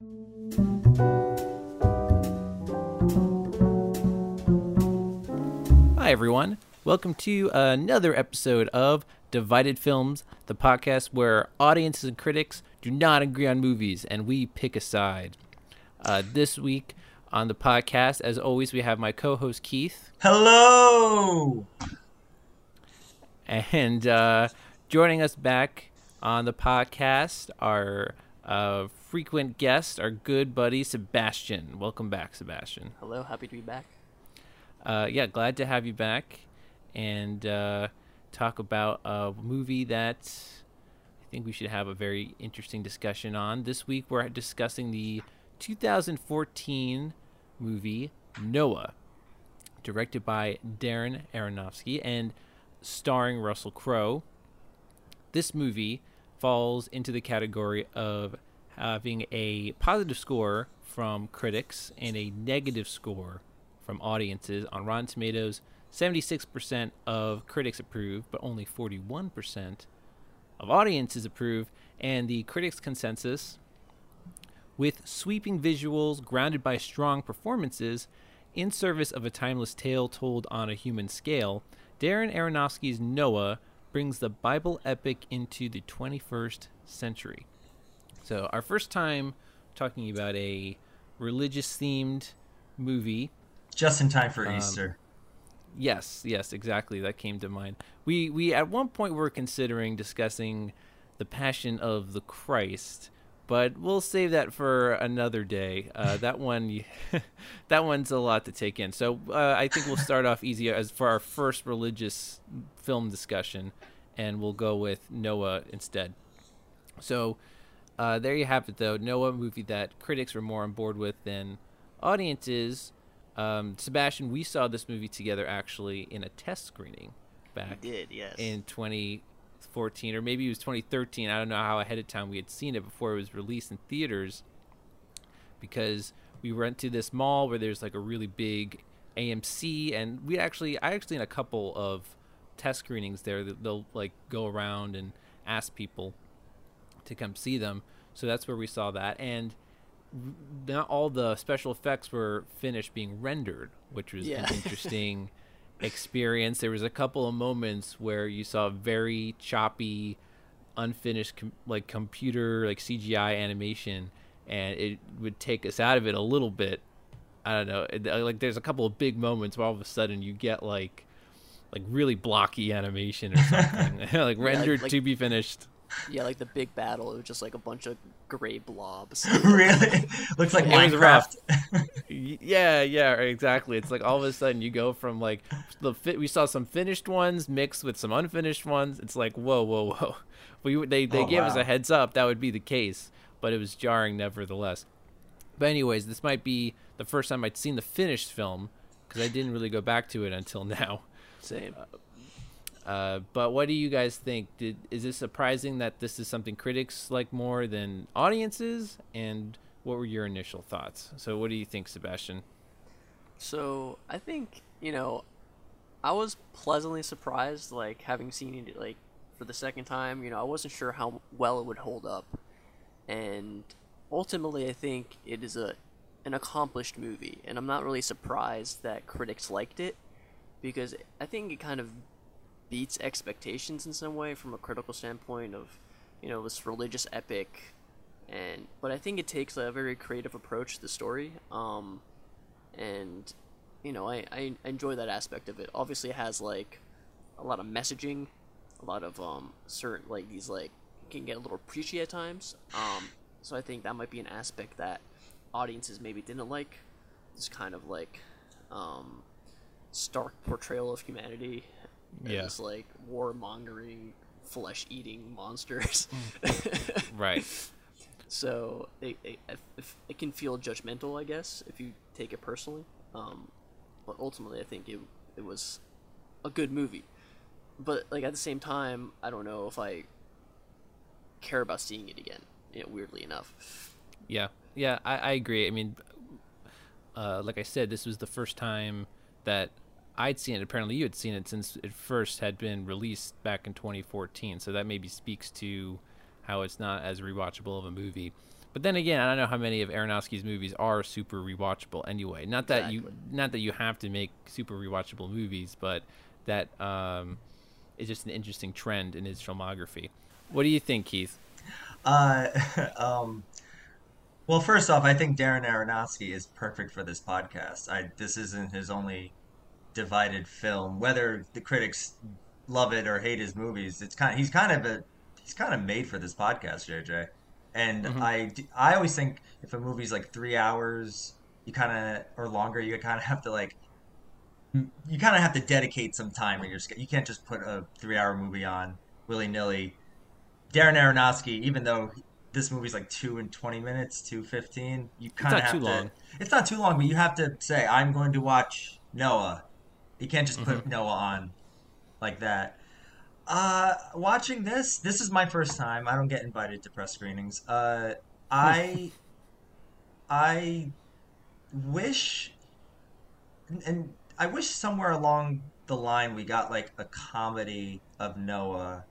Hi, everyone. Welcome to another episode of Divided Films, the podcast where audiences and critics do not agree on movies and we pick a side. Uh, this week on the podcast, as always, we have my co host Keith. Hello. And uh, joining us back on the podcast, are uh, frequent guest, our good buddy Sebastian. Welcome back, Sebastian. Hello, happy to be back. Uh, yeah, glad to have you back and uh, talk about a movie that I think we should have a very interesting discussion on. This week, we're discussing the 2014 movie Noah, directed by Darren Aronofsky and starring Russell Crowe. This movie falls into the category of having a positive score from critics and a negative score from audiences on Rotten Tomatoes. 76% of critics approve, but only 41% of audiences approve. And the critics' consensus with sweeping visuals grounded by strong performances in service of a timeless tale told on a human scale, Darren Aronofsky's Noah brings the Bible epic into the 21st century. So, our first time talking about a religious themed movie Just in time for Um, Easter. Yes, yes, exactly. That came to mind. We we at one point were considering discussing the Passion of the Christ, but we'll save that for another day. Uh, that one, that one's a lot to take in. So uh, I think we'll start off easy as for our first religious film discussion, and we'll go with Noah instead. So uh, there you have it, though. Noah a movie that critics were more on board with than audiences. Um, Sebastian, we saw this movie together actually in a test screening back We did, yes. in 2014 or maybe it was 2013. I don't know how ahead of time we had seen it before it was released in theaters because we went to this mall where there's like a really big AMC and we actually I actually in a couple of test screenings there they'll like go around and ask people to come see them. So that's where we saw that and not all the special effects were finished being rendered, which was Yeah. an interesting experience. There was a couple of moments where you saw very choppy, unfinished com- like computer like CGI animation, and it would take us out of it a little bit. I don't know. It, uh, like there's a couple of big moments where all of a sudden you get like like really blocky animation or something, like rendered like- to be finished. Yeah, like the big battle, it was just like a bunch of gray blobs. really? Looks like It was rough. Minecraft. Yeah, yeah, exactly. It's like all of a sudden you go from like the fit. We saw some finished ones mixed with some unfinished ones. It's like whoa, whoa, whoa. We they they Oh, gave us a heads up that would be the case, but it was jarring nevertheless. But anyways, this might be the first time I'd seen the finished film because I didn't really go back to it until now. Same. Uh, Uh, but what do you guys think? Did is it surprising that this is something critics like more than audiences? And what were your initial thoughts? So, what do you think, Sebastian? So I think you know, I was pleasantly surprised, like having seen it like for the second time. You know, I wasn't sure how well it would hold up, and ultimately, I think it is a an accomplished movie, and I'm not really surprised that critics liked it because I think it kind of beats expectations in some way from a critical standpoint of you know this religious epic. And but I think it takes a very creative approach to the story um and you know I, I enjoy that aspect of it. Obviously it has like a lot of messaging a lot of um certain like these like can get a little preachy at times um so I think that might be an aspect that audiences maybe didn't like. This kind of like um stark portrayal of humanity Yeah. as like warmongering flesh eating monsters Right. so it, it, it can feel judgmental, I guess, if you take it personally. Um, but ultimately, I think it it was a good movie. But like at the same time, I don't know if I care about seeing it again. You know, weirdly enough. Yeah, yeah, I, I agree. I mean, uh, like I said, this was the first time that I'd seen it. Apparently, you had seen it since it first had been released back in 2014. So that maybe speaks to how it's not as rewatchable of a movie. But then again, I don't know how many of Aronofsky's movies are super rewatchable anyway. Not that you not that you have to make super rewatchable movies, but that um, is just an interesting trend in his filmography. What do you think, Keith? Uh, um, well, first off, I think Darren Aronofsky is perfect for this podcast. I this isn't his only divided film. Whether the critics love it or hate his movies, it's kind. he's kind of a he's kind of made for this podcast, JJ. And Mhm. I I always think if a movie's like three hours, you kind of or longer, you kind of have to like you kind of have to dedicate some time in your you can't just put a three hour movie on willy nilly. Darren Aronofsky, even though this movie's like two and twenty minutes, two fifteen, you kind of have too to. long. It's not too long, but you have to say, "I'm going to watch Noah." You can't just put Mm-hmm. Noah on like that. Uh, watching this, this is my first time. I don't get invited to press screenings. Uh, I, I wish, and- and I wish somewhere along the line we got like a comedy of Noah,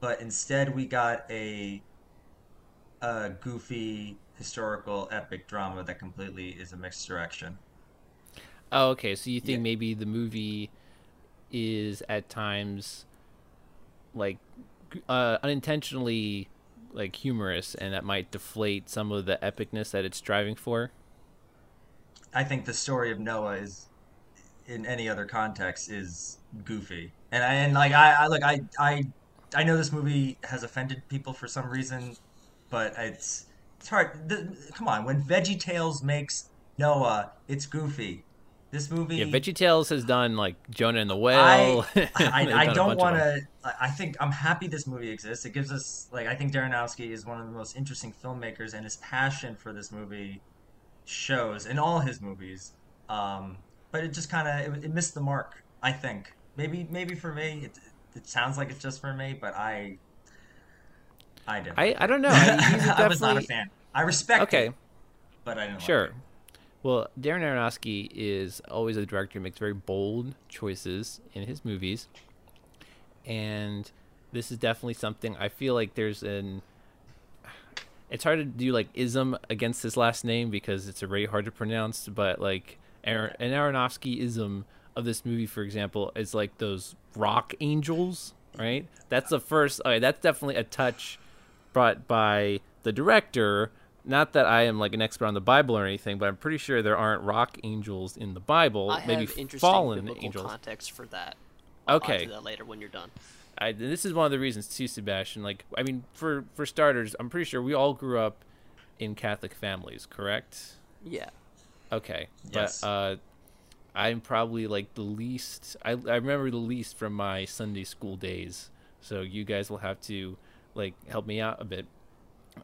but instead we got a, a goofy historical epic drama that completely is a mixed direction. Oh, okay. So you think Yeah. maybe the movie is at times like uh, unintentionally like humorous, and that might deflate some of the epicness that it's striving for. I think the story of Noah is, in any other context, is goofy. And I and like I, I like I I I know this movie has offended people for some reason, but it's it's hard. The, come on, when Veggie Tales makes Noah, it's goofy. This movie, Yeah, VeggieTales has done like Jonah and the Whale. I, They've I don't want to. I think I'm happy this movie exists. It gives us like I think Darrenowski is one of the most interesting filmmakers, and his passion for this movie shows in all his movies. Um, but it just kind of it, it missed the mark. I think maybe maybe for me it, it sounds like it's just for me, but I I didn't. I, I don't know. I, I was not a fan. I respect okay. it, but I didn't. like Sure. it. Well, Darren Aronofsky is always a director who makes very bold choices in his movies, and this is definitely something I feel like there's an. It's hard to do like ism against his last name because it's already hard to pronounce, but like an Aronofsky ism of this movie, for example, is like those rock angels, right? That's the first. Okay, that's definitely a touch brought by the director. Not that I am like an expert on the Bible or anything, but I'm pretty sure there aren't rock angels in the Bible. I maybe have interesting fallen biblical angels. context for that. I'll Okay. Do that later when you're done. I, this is one of the reasons too, Sebastian. Like, I mean, for for starters, I'm pretty sure we all grew up in Catholic families, correct? Yeah. Okay, Yes. but uh, I'm probably like the least. I I remember the least from my Sunday school days. So you guys will have to like help me out a bit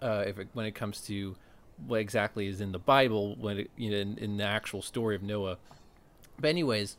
uh, if it, when it comes to what exactly is in the Bible when it, you know in, in the actual story of Noah. But anyways,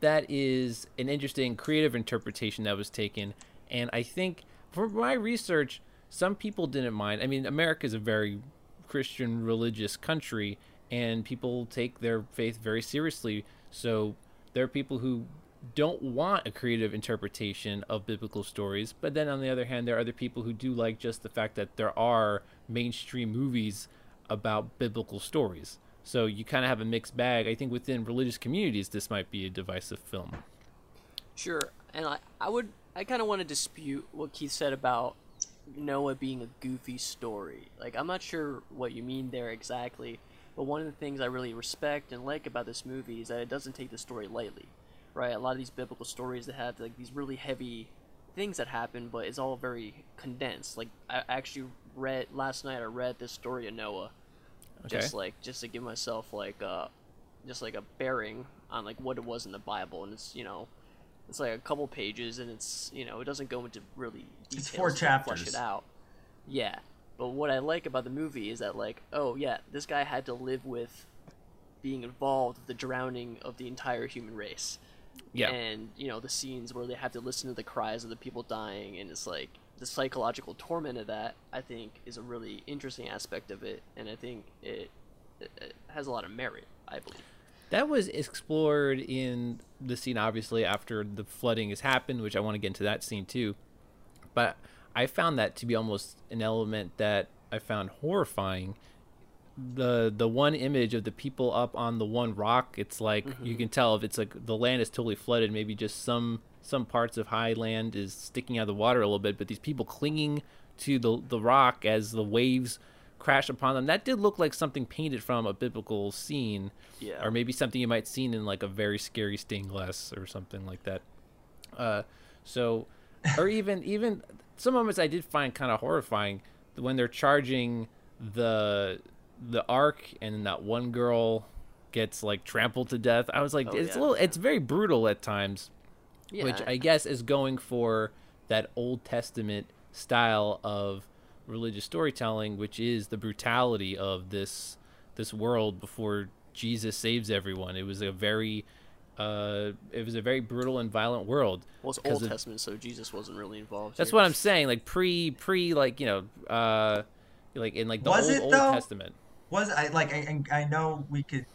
that is an interesting creative interpretation that was taken, and I think for my research, some people didn't mind. I mean, America is a very Christian religious country, and people take their faith very seriously. So there are people who don't want a creative interpretation of biblical stories, but then on the other hand, there are other people who do like just the fact that there are mainstream movies about biblical stories. So you kind of have a mixed bag. I think within religious communities, this might be a divisive film. Sure, and I, I would, I kind of want to dispute what Keith said about Noah being a goofy story. Like, I'm not sure what you mean there exactly, but one of the things I really respect and like about this movie is that it doesn't take the story lightly, right? A lot of these biblical stories that have like these really heavy things that happen, but it's all very condensed. Like, I actually read last night. I read this story of Noah, Okay. just like just to give myself like uh, just like a bearing on like what it was in the Bible, and it's you know it's like a couple pages and it's you know it doesn't go into really details It's four to flesh chapters. it out yeah but what i like about the movie is that like oh yeah this guy had to live with being involved with the drowning of the entire human race yeah. and you know the scenes where they have to listen to the cries of the people dying and it's like the psychological torment of that i think is a really interesting aspect of it and i think it, it, it has a lot of merit i believe That was explored in the scene, obviously, after the flooding has happened, which I want to get into that scene too. But I found that to be almost an element that I found horrifying. The the one image of the people up on the one rock, it's like Mm-hmm. you can tell if it's like the land is totally flooded. Maybe just some some parts of high land is sticking out of the water a little bit, but these people clinging to the the rock as the waves crash upon them. That did look like something painted from a biblical scene, Yeah. or maybe something you might seen in like a very scary stained glass or something like that. Uh, so, or even even some moments I did find kind of horrifying when they're charging the the ark and then that one girl gets like trampled to death. I was like, Oh, it's yeah. a little, it's very brutal at times yeah. which I guess is going for that Old Testament style of religious storytelling, which is the brutality of this this world before Jesus saves everyone. It was a very uh, it was a very brutal and violent world. well, it's 'cause Old of- Testament, so Jesus wasn't really involved. That's here. what I'm saying. Like pre pre like you know uh, like in like the Was old Old? Testament. Was I like I, I I know we could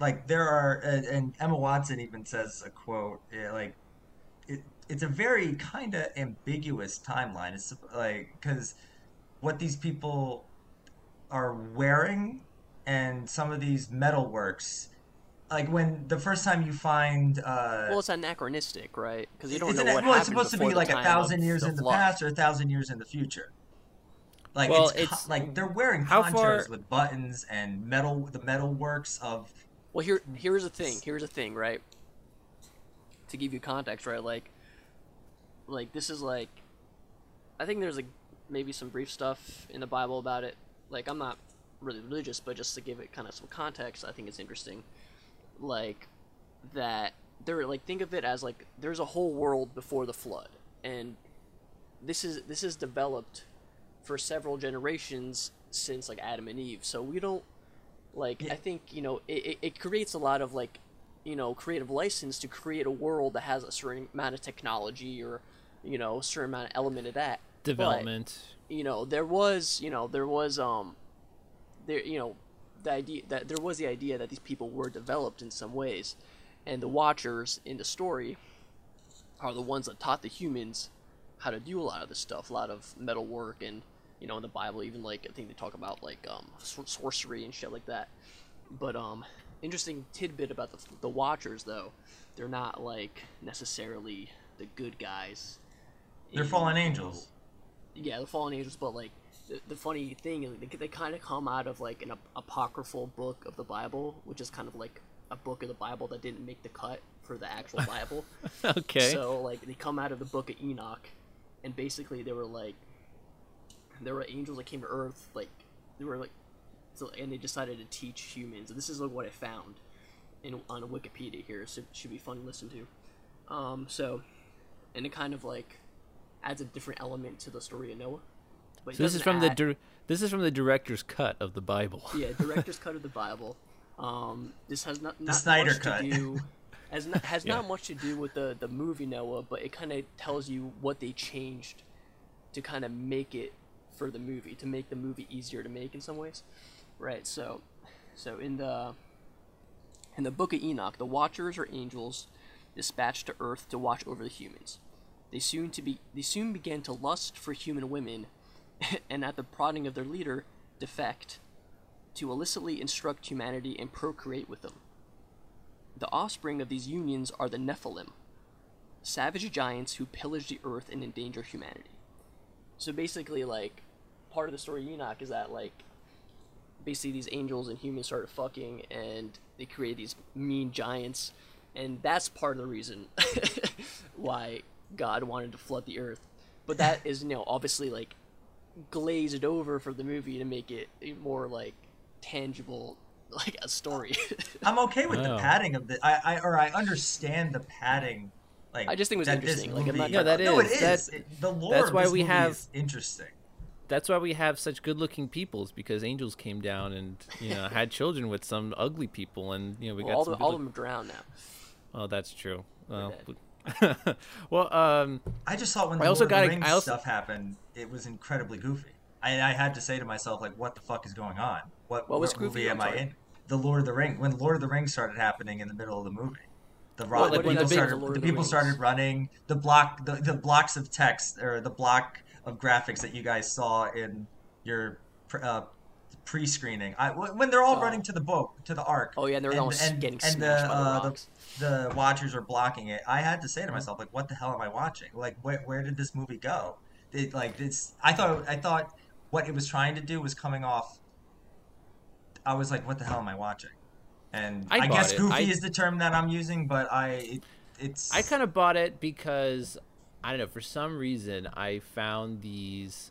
like there are and Emma Watson even says a quote yeah, like it it's a very kind of ambiguous timeline it's like because what these people are wearing and some of these metal works like when the first time you find uh Well, it's anachronistic, right? Because you don't know an- what well, it's supposed to be like a thousand years in the past or a thousand years in the future. Like Well, it's, it's- like they're wearing how ponchos far- with buttons and metal the metal works of Well, here here's the thing. Here's the thing, right? To give you context, right? Like, like this is like, I think there's like maybe some brief stuff in the Bible about it. Like, I'm not really religious, but just to give it kind of some context, I think it's interesting. Like that there, like think of it as like there's a whole world before the flood, and this is this is developed for several generations since like Adam and Eve. So we don't like Yeah. I think you know it, it, it creates a lot of like you know creative license to create a world that has a certain amount of technology or you know a certain amount of element of that But, Development. you know there was you know there was um there you know the idea that there was the idea that these people were developed in some ways and the watchers in the story are the ones that taught the humans how to do a lot of this stuff a lot of metal work and you know in the bible even like i think they talk about like um sor- sorcery and shit like that but um interesting tidbit about the, the watchers though they're not like necessarily the good guys they're in, fallen you know, angels. yeah, the fallen angels. But like the, the funny thing is, they, they kind of come out of like an ap- apocryphal book of the Bible, which is kind of like a book of the Bible that didn't make the cut for the actual Bible. okay. So like they come out of the book of Enoch, and basically they were like, there were angels that came to Earth, like they were like, so and they decided to teach humans. And this is like what I found in on Wikipedia here, so it should be fun to listen to. Um, so, and it kind of like adds a different element to the story of Noah. But so this is doesn't from the add- dir- this is from the director's cut of the Bible. yeah director's cut of the Bible. Um, this has not, not Snyder much cut. to do has not has Yeah. not much to do with the the movie Noah, but it kind of tells you what they changed to kind of make it for the movie to make the movie easier to make in some ways, right? So, so in the in the book of Enoch, the Watchers are angels dispatched to Earth to watch over the humans. They soon to be they soon began to lust for human women, and at the prodding of their leader, defect to illicitly instruct humanity and procreate with them. The offspring of these unions are the Nephilim, savage giants who pillage the earth and endanger humanity. So basically, like, part of the story of Enoch is that, like, basically these angels and humans started fucking and they created these mean giants, and that's part of the reason why God wanted to flood the earth. But that is, you know, obviously, like, glazed over for the movie to make it more, like, tangible, like, a story. I'm okay with the padding of the I, I or I understand the padding. Like I just think it was interesting, like, I'm not- Yeah, that no, it is. is. That's- It- the lore. that's of why this we have- is interesting. That's why we have such good-looking peoples because angels came down and you know had children with some ugly people, and you know we Well, got all, some. the, all of them drowned now. Oh, that's true. Well, well, um, I just thought when I the also Lord of gotta- the Rings I also- stuff happened, it was incredibly goofy. I, I had to say to myself, like, what the fuck is going on? What, What was movie goofy? am I'm in? The Lord of the Ring. When Lord of the Rings started happening in the middle of the movie, the, Well, like when people the started The people Rings. started running. The block the, the blocks of text or the block of graphics that you guys saw in your uh, pre-screening. I, when they're all Oh. running to the boat to the ark. Oh yeah, and they're and, almost and, getting and smashed the, by the uh, rocks. the the watchers are blocking it. I had to say to myself, like, what the hell am I watching? Like, where where did this movie go? It like it's. I thought I thought what it was trying to do was coming off. I was like, what the hell am I watching? And I I, guess it. goofy I- is the term that I'm using, but I it, it's. I kind of bought it because I don't know for some reason I found these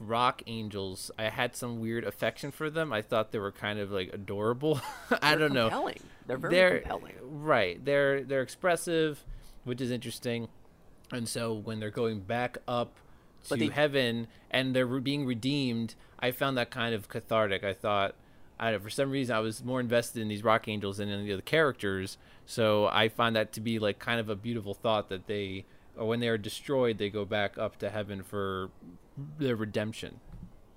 rock angels. I had some weird affection for them. I thought they were kind of like adorable. I don't know. Compelling. They're very they're compelling. right. They're they're expressive, which is interesting. And so when they're going back up to they- heaven and they're being redeemed, I found that kind of cathartic. I thought, I don't know, for some reason I was more invested in these rock angels than in the other characters. So I find that to be like kind of a beautiful thought that they, or when they are destroyed, they go back up to heaven for their redemption.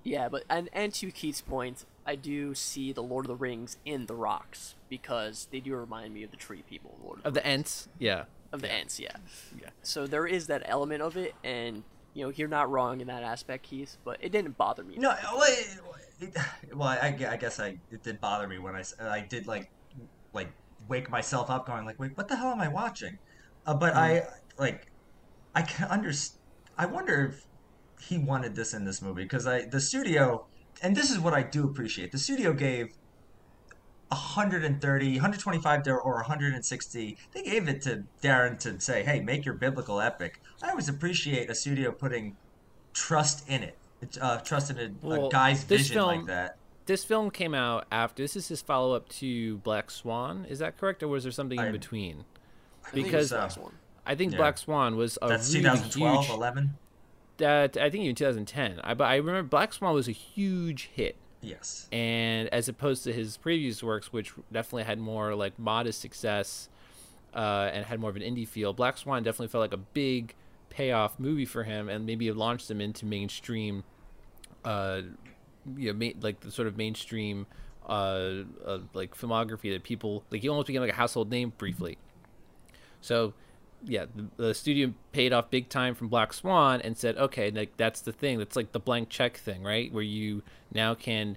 Yeah, but and and to Keith's point, I do see the Lord of the Rings in the rocks because they do remind me of the tree people, Lord of, Of the Ents, yeah. of the Ents. Yeah. Yeah. So there is that element of it, and you know you're not wrong in that aspect, Keith. But it didn't bother me. No, well, it, well I, I guess I it did bother me when I I did like like wake myself up going like wait what the hell am I watching? Uh, but I like I can understand. I wonder if he wanted this in this movie because I the studio and this is what I do appreciate. The studio gave 130, 125 to- or 160. They gave it to Darren to say, "Hey, make your biblical epic." I always appreciate a studio putting trust in it. It's, Uh, trust in a, Well, a guy's this vision film- like that. This film came out after. This is his follow up to Black Swan. Is that correct, or was there something I- in between? I think it was because- the next one. I think Yeah. Black Swan was a That's really 2012, huge. 11. That I think even 2010. I but I remember Black Swan was a huge hit, Yes. and as opposed to his previous works, which definitely had more like modest success, uh, and had more of an indie feel. Black Swan definitely felt like a big payoff movie for him, and maybe it launched him into mainstream, uh, you know, ma- like the sort of mainstream, uh, uh, like filmography that people like. He almost became like a household name briefly. So, yeah, the, the studio paid off big time from Black Swan and said, okay, like that's the thing. That's like the blank check thing, right? Where you now can,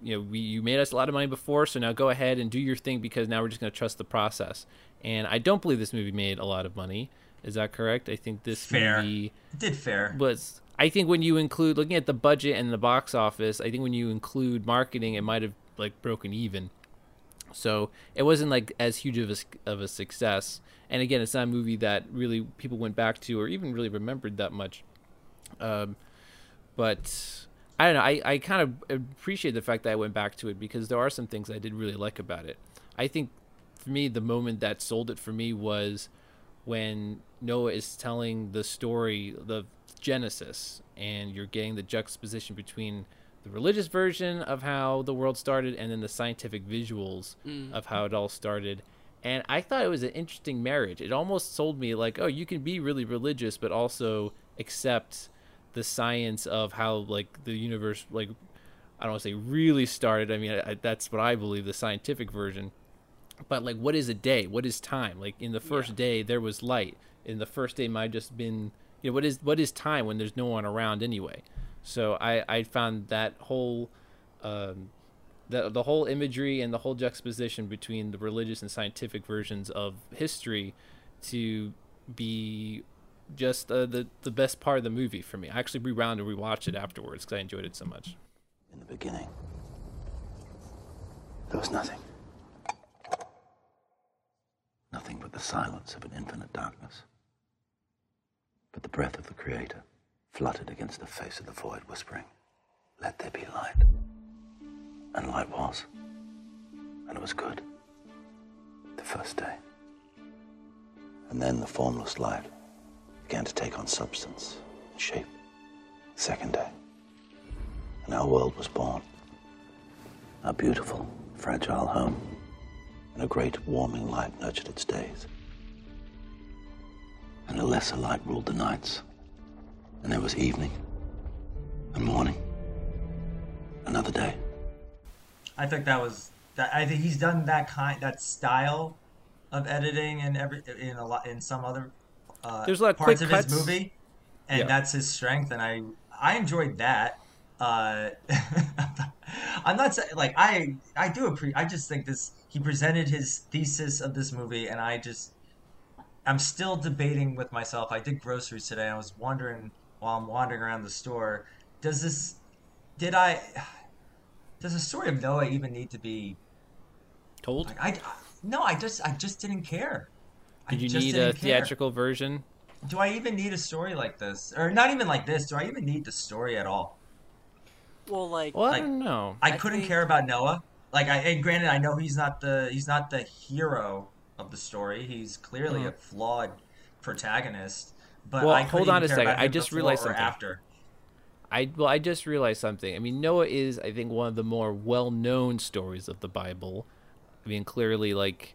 you know, we you made us a lot of money before, so now go ahead and do your thing because now we're just going to trust the process. And I don't believe this movie made a lot of money. Is that correct? I think this Fair. movie did fair. was I think when you include looking at the budget and the box office, I think when you include marketing, it might have like broken even. So it wasn't like as huge of a of a success. And again, it's not a movie that really people went back to or even really remembered that much. Um, but I don't know. I, I kind of appreciate the fact that I went back to it because there are some things I did really like about it. I think for me, the moment that sold it for me was when Noah is telling the story, the Genesis, and you're getting the juxtaposition between the religious version of how the world started and then the scientific visuals mm. of how it all started. And I thought it was an interesting marriage. It almost sold me like, oh, you can be really religious, but also accept the science of how like the universe, like I don't want to say really started. I mean, I, I, that's what I believe, the scientific version but like what is a day what is time like in the first day there was light in the first day might have just been you know what is what is time when there's no one around anyway so i i found that whole um the, the whole imagery and the whole juxtaposition between the religious and scientific versions of history to be just uh, the the best part of the movie for me. I actually rewound and rewatched it afterwards because I enjoyed it so much. In the beginning, there was nothing. Nothing but the silence of an infinite darkness. But the breath of the Creator fluttered against the face of the void, whispering, Let there be light. And light was. And it was good. The first day. And then the formless light began to take on substance and shape. The second day. And our world was born. Our beautiful, fragile home. And a great warming light nurtured its days. And a lesser light ruled the nights. And there was evening and morning. Another day. I think that was that. I think he's done that kind, that style of editing and every in a lot in some other uh, There's a lot of parts quick of cuts. his movie, and Yeah. that's his strength. And I I enjoyed that. Uh, I'm not saying like I I do appreciate. I just think this he presented his thesis of this movie, and I just I'm still debating with myself. I did groceries today. I was wondering while I'm wandering around the store, does this did I does the story of Noah even need to be Told? like I no, I just I just didn't care. I Did you just need a didn't care. theatrical version? Do I even need a story like this? Or not even like this. Do I even need the story at all? Well, like Well, I Like, don't know. I, I couldn't think- care about Noah. Like I and granted I know he's not the he's not the hero of the story. He's clearly Mhm. a flawed protagonist. But Well, I hold on a second. I just realized something. after. I well, I just realized something. I mean, Noah is, I think, one of the more well-known stories of the Bible. I mean, clearly, like,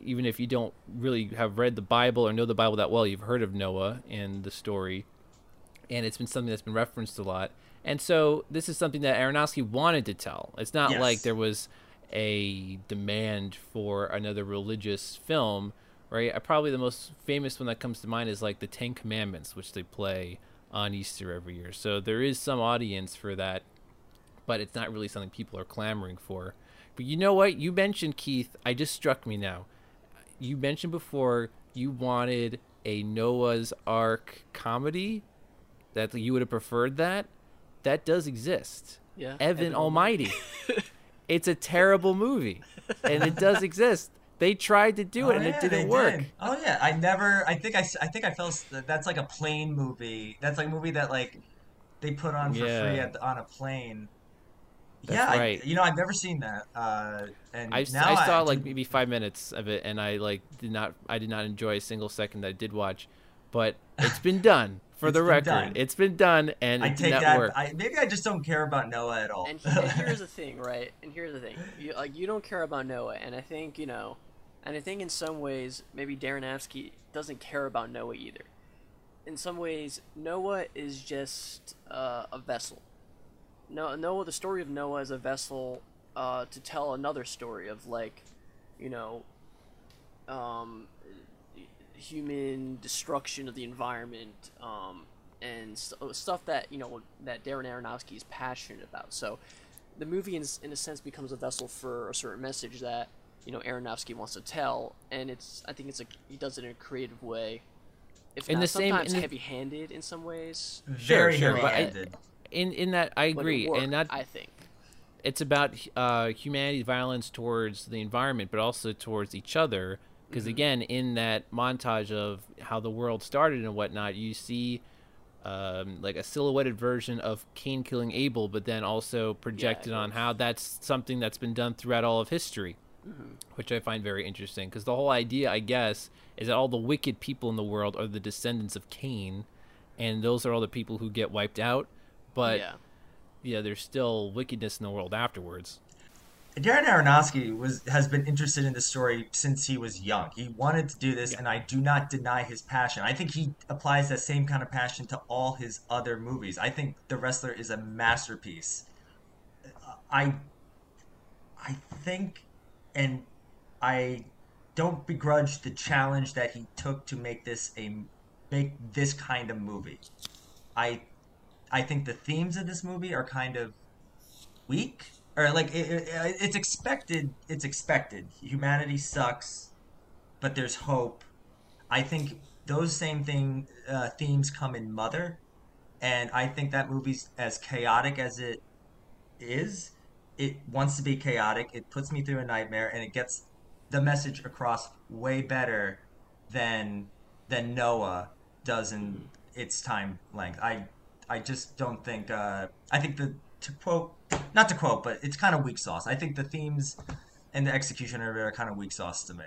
even if you don't really have read the Bible or know the Bible that well, you've heard of Noah and the story, and it's been something that's been referenced a lot. And so, this is something that Aronofsky wanted to tell. It's not Yes. like there was a demand for another religious film, right? Uh, Probably the most famous one that comes to mind is like the Ten Commandments, which they play on Easter every year. So there is some audience for that, but it's not really something people are clamoring for. But you know what? You mentioned Keith. I just struck me now. You mentioned before you wanted a Noah's Ark comedy. That you would have preferred that. That does exist. yeah, Evan Almighty. it's a terrible movie, and it does exist. They tried to do it, Oh, and yeah, it didn't work. did. Oh yeah, I never. I think I. I think I felt that's like a plane movie. That's like a movie that like they put on for Yeah. free at, on a plane. That's yeah, right. I, you know I've never seen that. Uh, and I, now I saw I like maybe five minutes of it, and I like did not I did not enjoy a single second that I did watch, but it's been done for It's the record. done. It's been done, and I it did take not that. work. I, maybe I just don't care about Noah at all. And, he- and here's the thing, right? And here's the thing. You like you don't care about Noah, and I think you know, and I think in some ways maybe Darren Aronofsky doesn't care about Noah either. In some ways, Noah is just uh, a vessel. No, Noah. The story of Noah is a vessel uh, to tell another story of like, you know, um, human destruction of the environment, um, and st- stuff that you know that Darren Aronofsky is passionate about. So, the movie, in, in a sense, becomes a vessel for a certain message that you know Aronofsky wants to tell, and it's I think it's a he does it in a creative way. If In not the same- sometimes in the- heavy-handed in some ways, Very sure, but heavy-handed. in in that I agree, worked, and that I think. it's about uh, humanity's violence towards the environment, but also towards each other. Because Mm-hmm. again, in that montage of how the world started and whatnot, you see um, like a silhouetted version of Cain killing Abel, but then also projected on how that's something that's been done throughout all of history, Mm-hmm. which I find very interesting. Because the whole idea, I guess, is that all the wicked people in the world are the descendants of Cain, and those are all the people who get wiped out. But yeah. yeah, there's still wickedness in the world afterwards. Darren Aronofsky was has been interested in this story since he was young. He wanted to do this, and I do not deny his passion. I think he applies that same kind of passion to all his other movies. I think The Wrestler is a masterpiece. Uh, I I think and I don't begrudge the challenge that he took to make this a make this kind of movie. I I think the themes of this movie are kind of weak or like it, it, it's expected it's expected. Humanity sucks but there's hope. I think those same thing uh, themes come in mother and i think that movie's as chaotic as it is. It wants to be chaotic. It puts me through a nightmare and it gets the message across way better than than noah does in its time length. I i just don't think uh i think the to quote not to quote but it's kind of weak sauce i think the themes and the execution of it are kind of weak sauce to me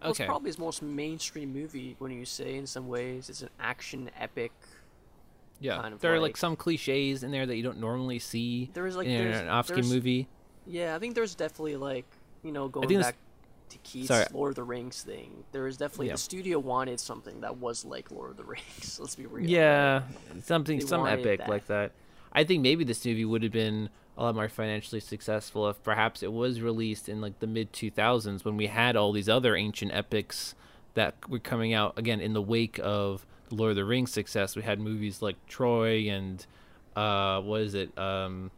Well, Okay. It's probably his most mainstream movie when you say in some ways it's an action epic. Yeah, kind of there are like like- some cliches in there that you don't normally see There is like in there's, an Aronofsky there's- movie. Yeah, I think there's definitely like you know going back to Keith's Sorry. Lord of the Rings thing. There is definitely Yeah. the studio wanted something that was like Lord of the Rings. Let's be real. Yeah, something They some epic that. like that. I think maybe this movie would have been a lot more financially successful if perhaps it was released in like the mid 2000s when we had all these other ancient epics that were coming out again in the wake of the Lord of the Rings success. We had movies like Troy and uh, what is it? Um,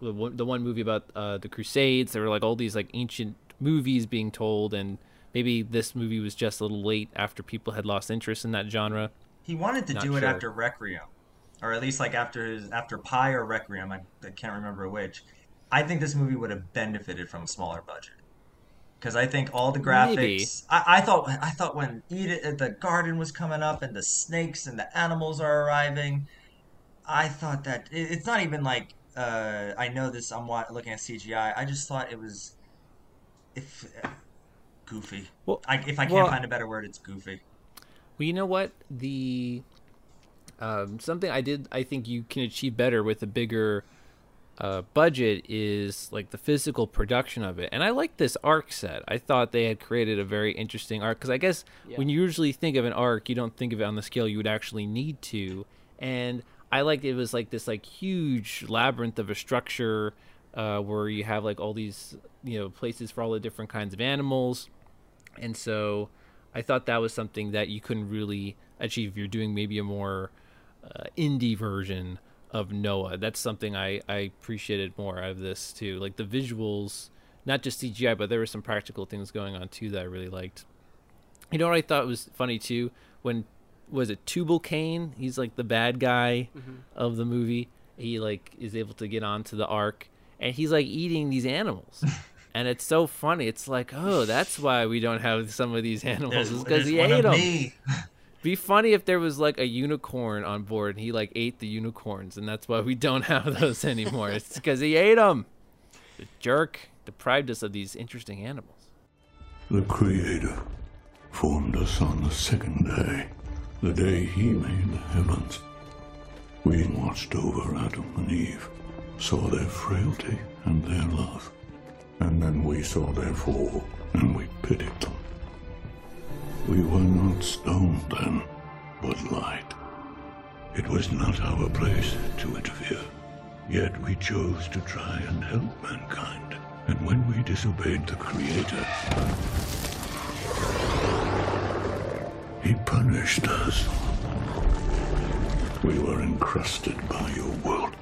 the one, the one movie about uh, the Crusades. There were like all these like ancient movies being told, and maybe this movie was just a little late after people had lost interest in that genre. He wanted to Not do it sure. after Requiem, or at least like after his after Pi or Requiem. I, I can't remember which. I think this movie would have benefited from a smaller budget because I think all the graphics. I, I thought I thought when Edith, the garden was coming up and the snakes and the animals are arriving, I thought that it, it's not even like uh, I know this. I'm looking at CGI. I just thought it was if goofy. Well- I, if I can't well- find a better word, it's goofy. Well, you know what? The um, something I did I think you can achieve better with a bigger uh, budget is like the physical production of it. And I like this ark set. I thought they had created a very interesting ark because I guess Yeah. when you usually think of an ark, you don't think of it on the scale you would actually need to. And I liked it was like this like huge labyrinth of a structure uh, where you have like all these you know places for all the different kinds of animals and so I thought that was something that you couldn't really achieve if you're doing maybe a more uh, indie version of Noah. That's something I, I appreciated more out of this too. Like the visuals, not just CGI, but there were some practical things going on too that I really liked. You know what I thought was funny too? When was it Tubal Cain? He's like the bad guy of the movie. He like is able to get onto the ark, and he's like eating these animals. And it's so funny. It's like, oh, that's why we don't have some of these animals. It's because he ate them. Be funny if there was like a unicorn on board and he like ate the unicorns, and that's why we don't have those anymore. it's because he ate them. The jerk deprived us of these interesting animals. The Creator formed us on the second day, the day He made the heavens. We watched over Adam and Eve, saw their frailty and their love, and then we saw their fall and we pitied them. We were not stone then, but light. It was not our place to interfere. Yet we chose to try and help mankind. And when we disobeyed the Creator, He punished us. We were encrusted by your world.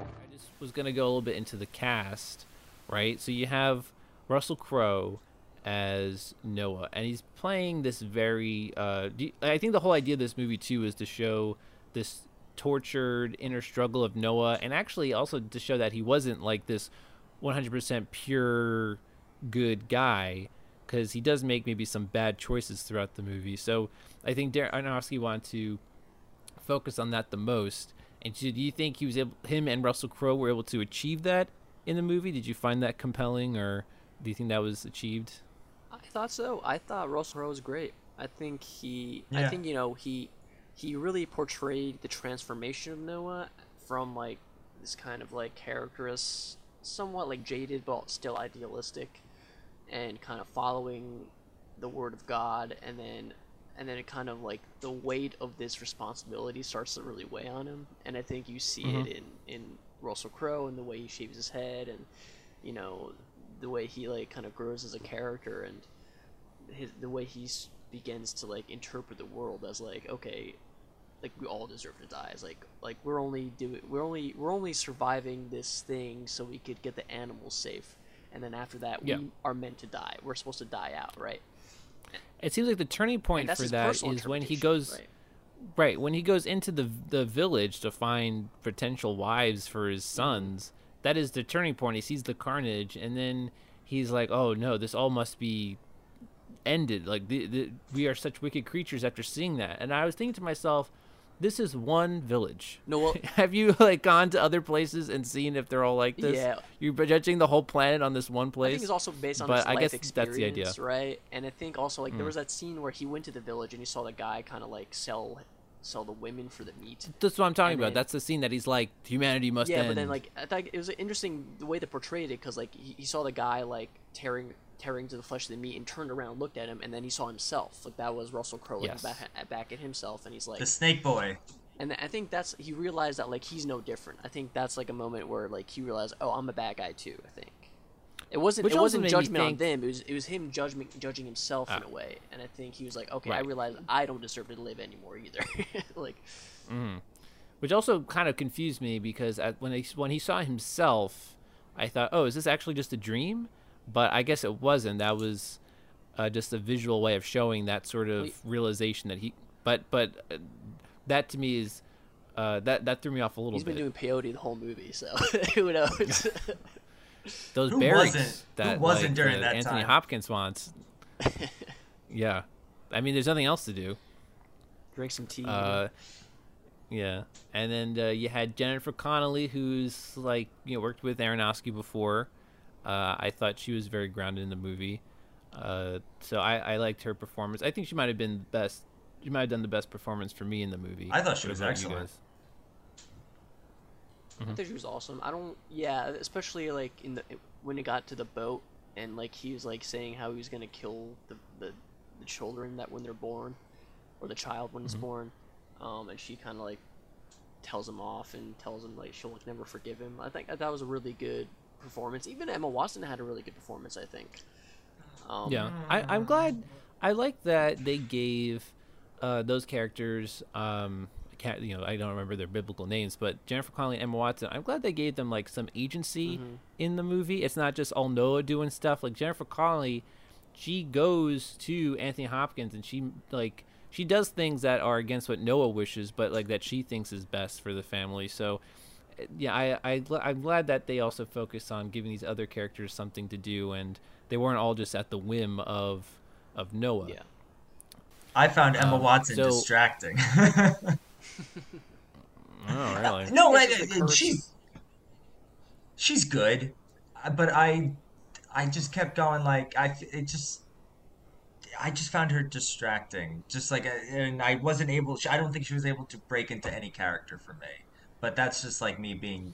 I just was gonna go a little bit into the cast, right? So you have Russell Crowe as Noah, and he's playing this very. Uh, I think the whole idea of this movie too is to show this tortured inner struggle of Noah, and actually also to show that he wasn't like this 100% pure good guy, because he does make maybe some bad choices throughout the movie. So I think Darren Aronofsky wanted to focus on that the most. And do you think he was able, him and Russell Crowe were able to achieve that in the movie? Did you find that compelling, or do you think that was achieved? I thought so. I thought Russell Crowe was great. I think he. I think you know he he really portrayed the transformation of Noah from like this kind of like character as somewhat like jaded but still idealistic, and kind of following the word of God, and then and then it kind of like the weight of this responsibility starts to really weigh on him, and I think you see it mm-hmm. in in Russell Crowe and the way he shaves his head and you know the way he like kind of grows as a character and his the way he begins to like interpret the world as like okay like we all deserve to die it's like like we're only doing we're only we're only surviving this thing so we could get the animals safe and then after that Yeah. we are meant to die we're supposed to die out right It seems like the turning point for that is when he goes right? right when he goes into the the village to find potential wives for his mm-hmm. sons. That is the turning point. He sees the carnage, and then he's like, "Oh no, this all must be ended. Like the, the, we are such wicked creatures." After seeing that, and I was thinking to myself, "This is one village." no well Have you like gone to other places and seen if they're all like this? Yeah. You're judging the whole planet on this one place. I think it's also based on but his I life guess experience, that's the idea. right? And I think also like there Mm. was that scene where he went to the village and he saw the guy kind of like sell sell the women for the meat. That's what I'm talking and about. then- That's the scene that he's like, humanity must yeah, end. but then like I thought it was interesting the way they portrayed it because like he, he saw the guy like tearing tearing to the flesh of the meat and turned around, looked at him, and then he saw himself. Like that was Russell Crowe looking Yes. back, at, back at himself, and he's like, The Snake Boy. and I think that's he realized that like he's no different. I think that's like a moment where like he realized, oh, I'm a bad guy too. I think it wasn't Which it wasn't made me judgment on them. It was it was him judging judging himself in Ah. a way. And I think he was like, okay, I realize I don't deserve to live anymore either. like which also kind of confused me because when he when he saw himself, I thought, oh, is this actually just a dream? But I guess it wasn't. That was uh, just a visual way of showing that sort of Wait. realization that he. But but uh, that to me is uh, that that threw me off a little bit. He's been bit. doing peyote the whole movie, so who knows? Those Who berries wasn't? Who that wasn't like, during uh, that Anthony time? Hopkins wants. yeah, I mean, there's nothing else to do. Drink some tea. Uh, yeah, and then uh, you had Jennifer Connelly, who's like you know worked with Aronofsky before. Uh, I thought she was very grounded in the movie, uh, so I, I liked her performance. I think she might have been the best. She might have done the best performance for me in the movie. I thought she was about you excellent. I think she was awesome. I don't, yeah, especially like in the when it got to the boat and like he was like saying how he was gonna kill the the, the children that when they're born, or the child when it's born, um, and she kind of like tells him off and tells him like she'll like, never forgive him. I think that was a really good performance. Even Emma Watson had a really good performance. I think. Um, Yeah, I, I'm glad. I like that they gave uh, those characters. Um, I you know, I don't remember their biblical names, but Jennifer Connelly and Emma Watson. I'm glad they gave them like some agency in the movie. It's not just all Noah doing stuff. Like Jennifer Connelly, she goes to Anthony Hopkins and she like she does things that are against what Noah wishes, but like that she thinks is best for the family. So. Uh, Yeah, I, I I'm glad that they also focus on giving these other characters something to do, and they weren't all just at the whim of of Noah. Yeah. I found Emma Um, Watson so- distracting. Oh, really? no, It's I, just a I- curse. she's she's good, uh, but I I just kept going like I it just I just found her distracting. Just like uh, and I wasn't able. I don't think she was able to break into any character for me. But that's just like me being.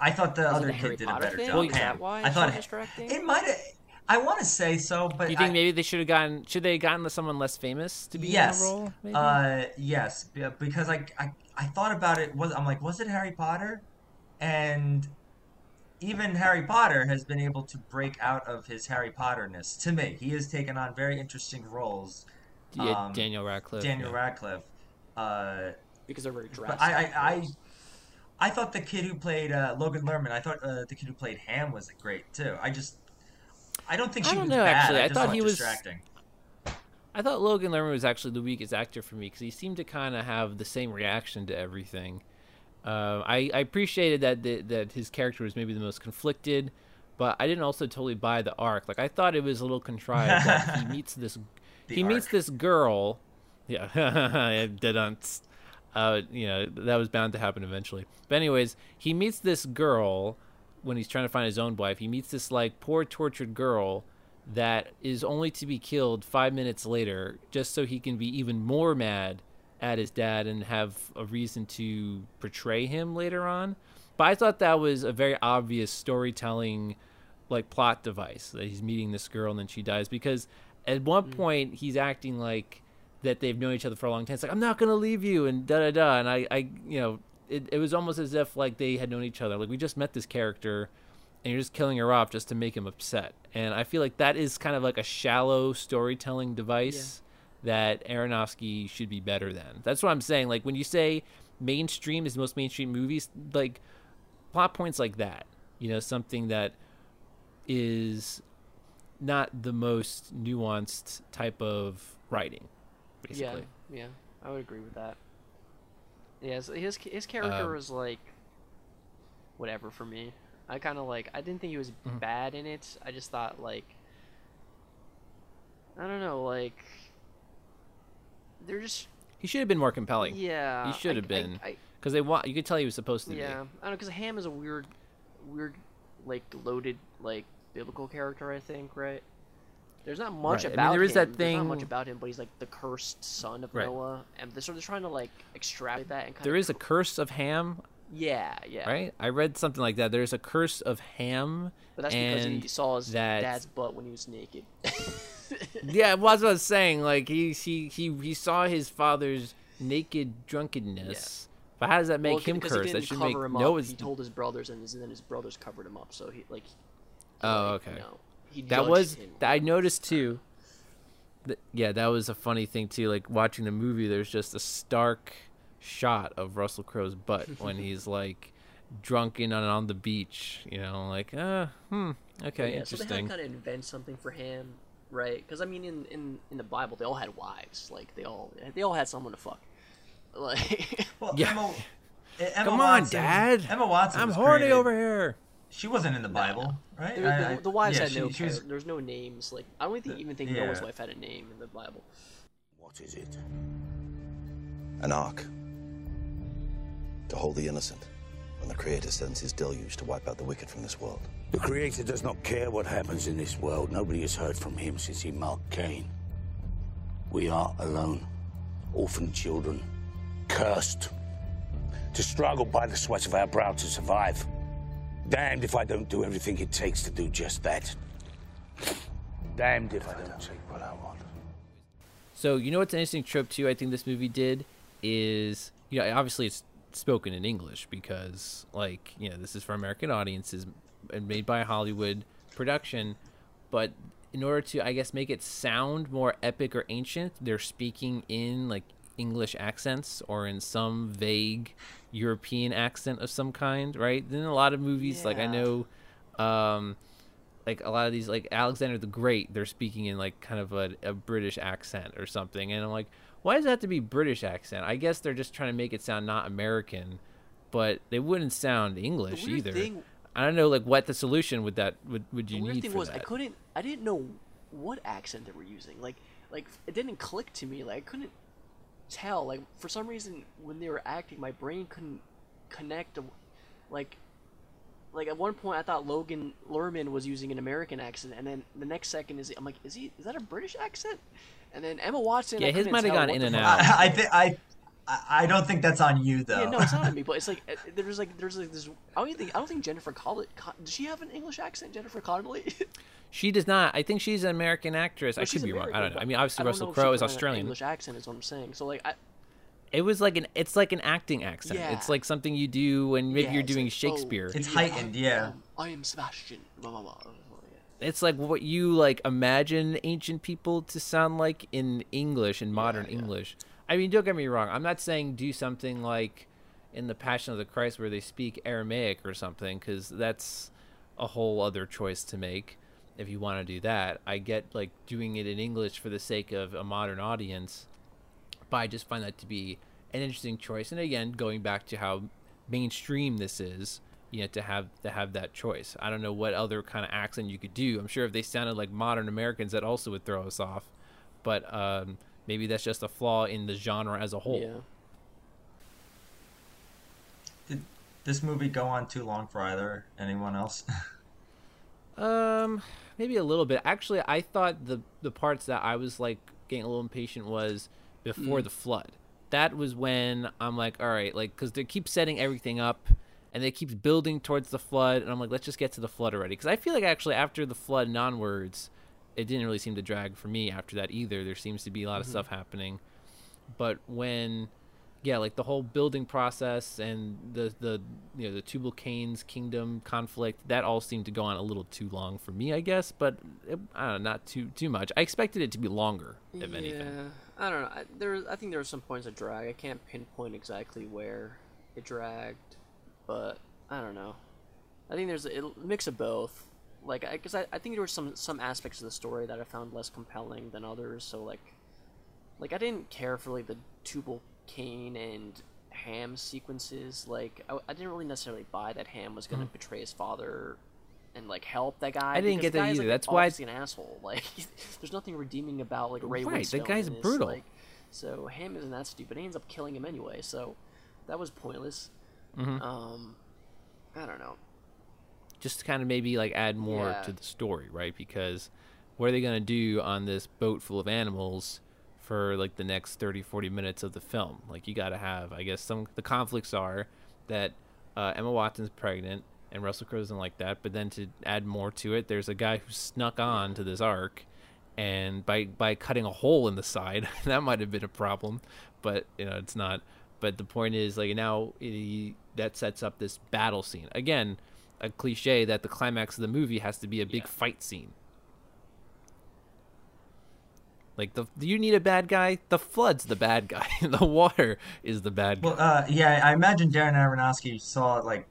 I thought the Was other the kid did a better thing? job. Is that why I thought it might have. I want to say so, but Do you think I, maybe they should have gotten? Should they have gotten someone less famous to be yes, in the role? Maybe? uh, yes, be- because I, I I thought about it. Was I'm like, was it Harry Potter? And even Harry Potter has been able to break out of his Harry Potterness. To me, he has taken on very interesting roles. yeah, um, Daniel Radcliffe. Daniel yeah. Radcliffe. Uh, because they're very drastic. but I, I, I, I thought the kid who played uh, Logan Lerman. I thought uh, the kid who played Ham was great too. I just, I don't think she I don't was know, bad. actually. I, I just thought thought he was- distracting. I thought Logan Lerman was actually the weakest actor for me because he seemed to kind of have the same reaction to everything. Uh, I, I appreciated that the, that his character was maybe the most conflicted, but I didn't also totally buy the arc. Like I thought it was a little contrived that he meets this The he meets this girl. Yeah, dead on. Uh, you know that was bound to happen eventually. But anyways, he meets this girl when he's trying to find his own wife. He meets this like poor tortured girl that is only to be killed five minutes later, just so he can be even more mad at his dad and have a reason to portray him later on. But I thought that was a very obvious storytelling like plot device that he's meeting this girl and then she dies because at one point he's acting like that they've known each other for a long time. It's like I'm not gonna leave you and da da da. And I, I you know, it, it was almost as if like they had known each other. Like we just met this character, and you're just killing her off just to make him upset. And I feel like that is kind of like a shallow storytelling device that Aronofsky should be better than. That's what I'm saying. Like when you say mainstream is most mainstream movies, like plot points like that. You know, something that is not the most nuanced type of writing, basically. Yeah, yeah, I would agree with that. Yeah, so his his character Um, was like whatever for me. I kind of like I didn't think he was Mm-hmm. bad in it. I just thought like I don't know, like they're just He should have been more compelling. yeah. he should have been. Because they want you could tell he was supposed to be yeah, I don't know because Ham is a weird, weird, like loaded like biblical character. I think right. There's not much Right, I mean, there is him. that There's not much about him, but he's like the cursed son of Right. Noah, and they're sort of trying to like extrapolate that and kind There of is a curse of Ham, yeah, yeah, right? I read something like that. There's a curse of Ham. But that's because and he saw his that- dad's butt when he was naked. Yeah, well, that's what I was saying. Like he he he he saw his father's naked drunkenness. But how does that make Well, him curse? That should make him no. up. It's He told his brothers, and his, then his brothers covered him up. So he like. he, Oh, like, okay. He that was him. I noticed too. Th- yeah, that was a funny thing too. Like watching the movie, there's just a stark shot of Russell Crowe's butt when he's like drunken on on the beach. You know, like uh, hmm, okay, yeah, so they had to kind of invent something for him, right? Because I mean, in, in in the Bible, they all had wives. Like they all they all had someone to fuck. Like Well, Yeah. Emma, Emma Come on, Watson- Dad. Emma Watson. I'm horny created- over here. She wasn't in the Bible, right? the, I- I- the, the wives yeah, had no. she, she was- There's no names. Like I don't think even think yeah. Noah's wife had a name in the Bible. What is it? An ark. To hold the innocent when the Creator sends his deluge to wipe out the wicked from this world. The Creator does not care what happens in this world. Nobody has heard from him since he marked Cain. We are alone, orphan children, cursed, to struggle by the sweat of our brow to survive. Damned if I don't do everything it takes to do just that. Damned if I don't take what I want. So you know what's an interesting trope too? I think this movie did is you know obviously it's spoken in English because like you know this is for American audiences and made by a Hollywood production, but in order to I guess make it sound more epic or ancient, they're speaking in like English accents or in some vague European accent of some kind, right? Then a lot of movies like I know um like a lot of these like Alexander the Great, they're speaking in like kind of a, a British accent or something, and I'm like, why does it have to be British accent? I guess they're just trying to make it sound not American, but they wouldn't sound English either. thing- I don't know, like what the solution would that would would you the need thing for was that? I couldn't I didn't know what accent they were using. Like like it didn't click to me. Like I couldn't tell. Like for some reason when they were acting, my brain couldn't connect. to- Like like at one point I thought Logan Lerman was using an American accent, and then the next second is I'm like, is he is that a British accent? And then Emma Watson. Yeah, I his might have gone in and out. I, I think I, I I don't think that's on you though. Yeah, no, it's not on me, but it's like uh, there's like there's like this. I don't think I don't think Jennifer Connelly. Does she have an English accent? Jennifer Connelly. She does not. I think she's an American actress. I could be wrong. I don't know. I mean, obviously don't Russell know if she Crowe is put an Australian. English accent is what I'm saying. So like, I, It was like an. It's like an acting accent. Yeah. It's like something you do when maybe yeah, you're doing like, oh, Shakespeare. It's yeah, heightened, I yeah. am- I am Sebastian. Blah, blah, blah. It's like what you like imagine ancient people to sound like in English in modern yeah. English. I mean, don't get me wrong. I'm not saying do something like in the Passion of the Christ where they speak Aramaic or something because that's a whole other choice to make if you want to do that. I get like doing it in English for the sake of a modern audience, but I just find that to be an interesting choice. And again, going back to how mainstream this is, you know, to have to have that choice. I don't know what other kind of accent you could do. I'm sure if they sounded like modern Americans, that also would throw us off. But um, maybe that's just a flaw in the genre as a whole. Yeah. Did this movie go on too long for either anyone else? Um, maybe a little bit. Actually, I thought the the parts that I was like getting a little impatient was before the flood. That was when I'm like, all right, like because they keep setting everything up, and they keep building towards the flood, and I'm like, let's just get to the flood already. Because I feel like actually after the flood and onwards, it didn't really seem to drag for me after that either. There seems to be a lot of mm-hmm. stuff happening, but when yeah, like the whole building process and the the you know the Tubal Cain's kingdom conflict that all seemed to go on a little too long for me, I guess. But it, I don't know, not too too much. I expected it to be longer, if anything. Yeah, I don't know. I, there, I think there were some points of drag. I can't pinpoint exactly where it dragged, but I don't know. I think there's a mix of both. Like, because I, I think there were some some aspects of the story that I found less compelling than others. So like, like I didn't care for like the Tubal Cain and Ham sequences. Like, I, I didn't really necessarily buy that Ham was gonna betray his father. And like help that guy. I didn't get that either. like, That's why- obviously an asshole. Like, there's nothing redeeming about like Ray Right, the guy's this, brutal. Like, so Ham isn't that stupid. He ends up killing him anyway. So that was pointless. Mm-hmm. Um, I don't know. Just to kind of maybe like add more Yeah. to the story, right? Because what are they gonna do on this boat full of animals? For like the next 30, 40 minutes of the film, like you got to have, I guess, some the conflicts are that uh, Emma Watson's pregnant and Russell Crowe doesn't like that. But then to add more to it, there's a guy who snuck on to this ark, and by by cutting a hole in the side, that might have been a problem. But you know, it's not. But the point is, like now, it, that sets up this battle scene again. A cliche that the climax of the movie has to be a big Yeah. fight scene. Like the you need a bad guy. The flood's the bad guy. the water is the bad guy. Well, uh, yeah, I imagine Darren Aronofsky saw like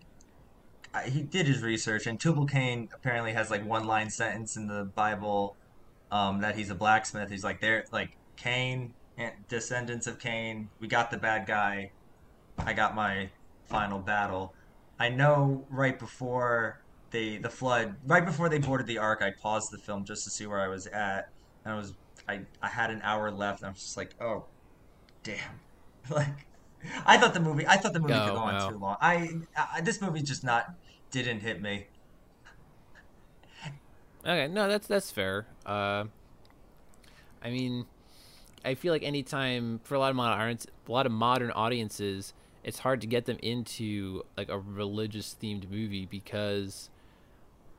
he did his research, and Tubal Cain apparently has like one line sentence in the Bible um, that he's a blacksmith. He's like there, like Cain, descendants of Cain. We got the bad guy. I got my final battle. I know right before they the flood, right before they boarded the ark, I paused the film just to see where I was at, and I was I I had an hour left. And I was just like, oh, damn, like. I thought the movie. I thought the movie Oh, could go on wow. too long. I, I this movie just not didn't hit me. Okay, no, that's that's fair. Uh, I mean, I feel like anytime for a lot of modern a lot of modern audiences, it's hard to get them into like a religious themed movie because,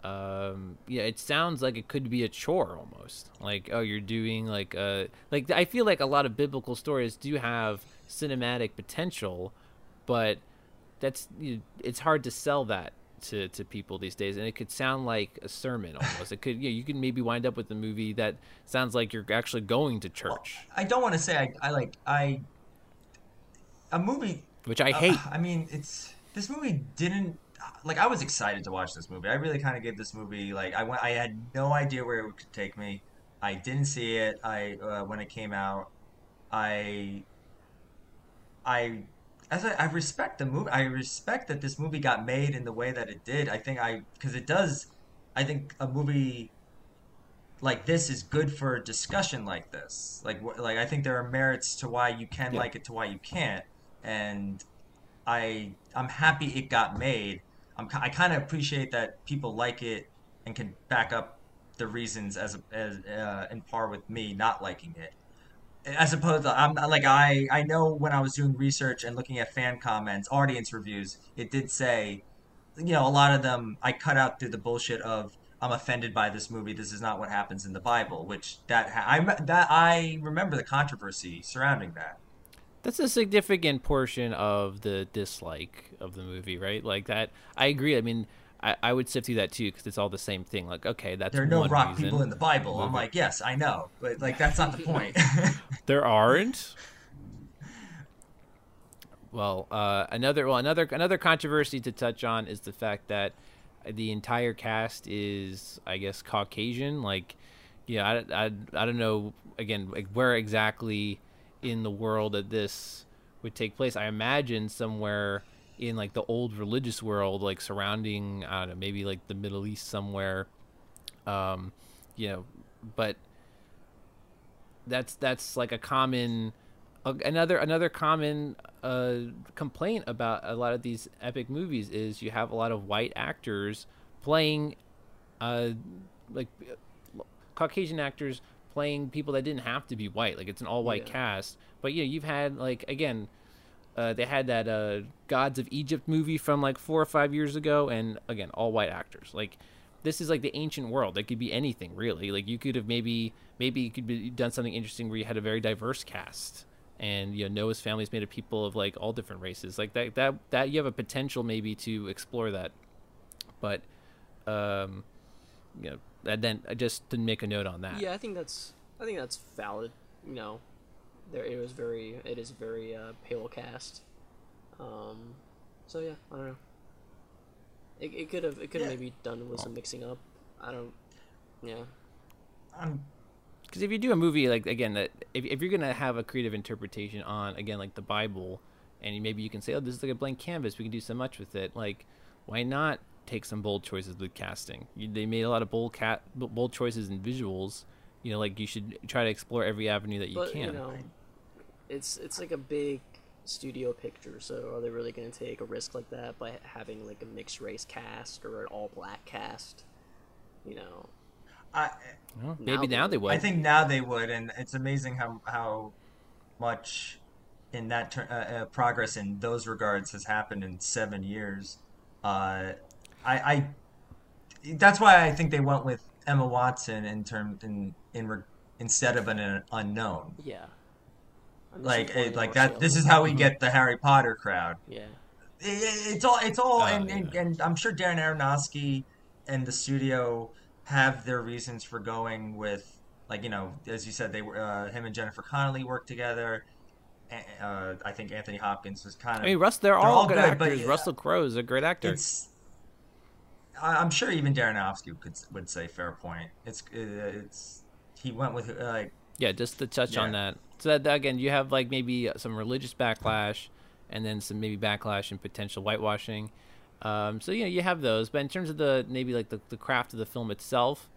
um, yeah, it sounds like it could be a chore almost. Like, oh, you're doing like uh, like I feel like a lot of biblical stories do have cinematic potential, but that's you it's hard to sell that to, to people these days and it could sound like a sermon almost it could you, know, you can maybe wind up with a movie that sounds like you're actually going to church I don't want to say I, I like I a movie. Which i uh, hate I mean, it's this movie didn't like. I was excited to watch this movie. I really kind of gave this movie like I went. I had no idea where it could take me. I didn't see it. I uh, when it came out. I I as I, I respect the movie. I respect that this movie got made in the way that it did. I think I because it does. I think a movie like this is good for a discussion like this. Like like I think there are merits to why you can Yeah. like it to why you can't, and I I'm happy it got made. I'm I kind of appreciate that people like it and can back up the reasons as as uh, in par with me not liking it. As opposed to I'm like I I know when I was doing research and looking at fan comments, audience reviews, it did say, you know, a lot of them I cut out through the bullshit of I'm offended by this movie. This is not what happens in the Bible. Which that ha- I that I remember the controversy surrounding that. That's a significant portion of the dislike of the movie right like that i agree i mean i, I would sift through that too because it's all the same thing like okay that's There are no rock reason. people in the Bible. I'm like, yes, I know, but like that's not the point. There aren't. Well, uh, another well another another controversy to touch on is the fact that the entire cast is, I guess, Caucasian. Like, yeah, I, I, I don't know again like where exactly in the world that this would take place. I imagine somewhere in like the old religious world, like surrounding I don't know maybe like the Middle East somewhere. Um, you know, but that's that's like a common uh, another another common uh, complaint about a lot of these epic movies is you have a lot of white actors playing uh, like Caucasian actors playing people that didn't have to be white like it's an all white Yeah. cast but yeah you've had like again uh, they had that uh, Gods of Egypt movie from like four or five years ago, and again, all white actors. Like, this is like the ancient world. It could be anything, really. Like, you could have maybe maybe you could be done something interesting where you had a very diverse cast, and you know Noah's family is made of people of like all different races. Like that that that you have a potential maybe to explore that, but um, you know, and then I just didn't make a note on that. Yeah, I think that's I think that's valid. You know, there it was very it is very uh, pale cast. Um, so yeah, I don't know. It, it could have it could have Yeah. maybe done with some mixing up. I don't. Yeah. I'm, because if you do a movie like again that if, if you're gonna have a creative interpretation on again like the bible and maybe you can say oh this is like a blank canvas we can do so much with it like why not take some bold choices with casting you, they made a lot of bold cat bold choices in visuals you know like you should try to explore every avenue that you but can you know, it's it's like a big studio picture. So are they really going to take a risk like that by having like a mixed race cast or an all black cast? You know. I Well, maybe they now they would. would I think now they would, and it's amazing how how much in that ter- uh, uh, progress in those regards has happened in seven years. Uh, I, I that's why I think they went with Emma Watson in term in in re- instead of an unknown. Yeah. I'm Like it, like that. so. This is how we get the Harry Potter crowd. Yeah. It- it's all it's all Oh, and, and, yeah. and I'm sure Darren Aronofsky and the studio have their reasons for going with Like you know, as you said, they were uh, him and Jennifer Connelly worked together. Uh, I think Anthony Hopkins was kind of. I mean, Russ, they're, They're all, all good, good, but, actors. Russell Crowe is a great actor. it's. I- I'm sure even Darren Aronofsky could would say fair point. It's it's he went with uh, like Yeah, just to touch on that. So that again, you have like maybe some religious backlash, and then some maybe backlash and potential whitewashing. Um, so you know you have those, but in terms of the maybe like the, the craft of the film itself,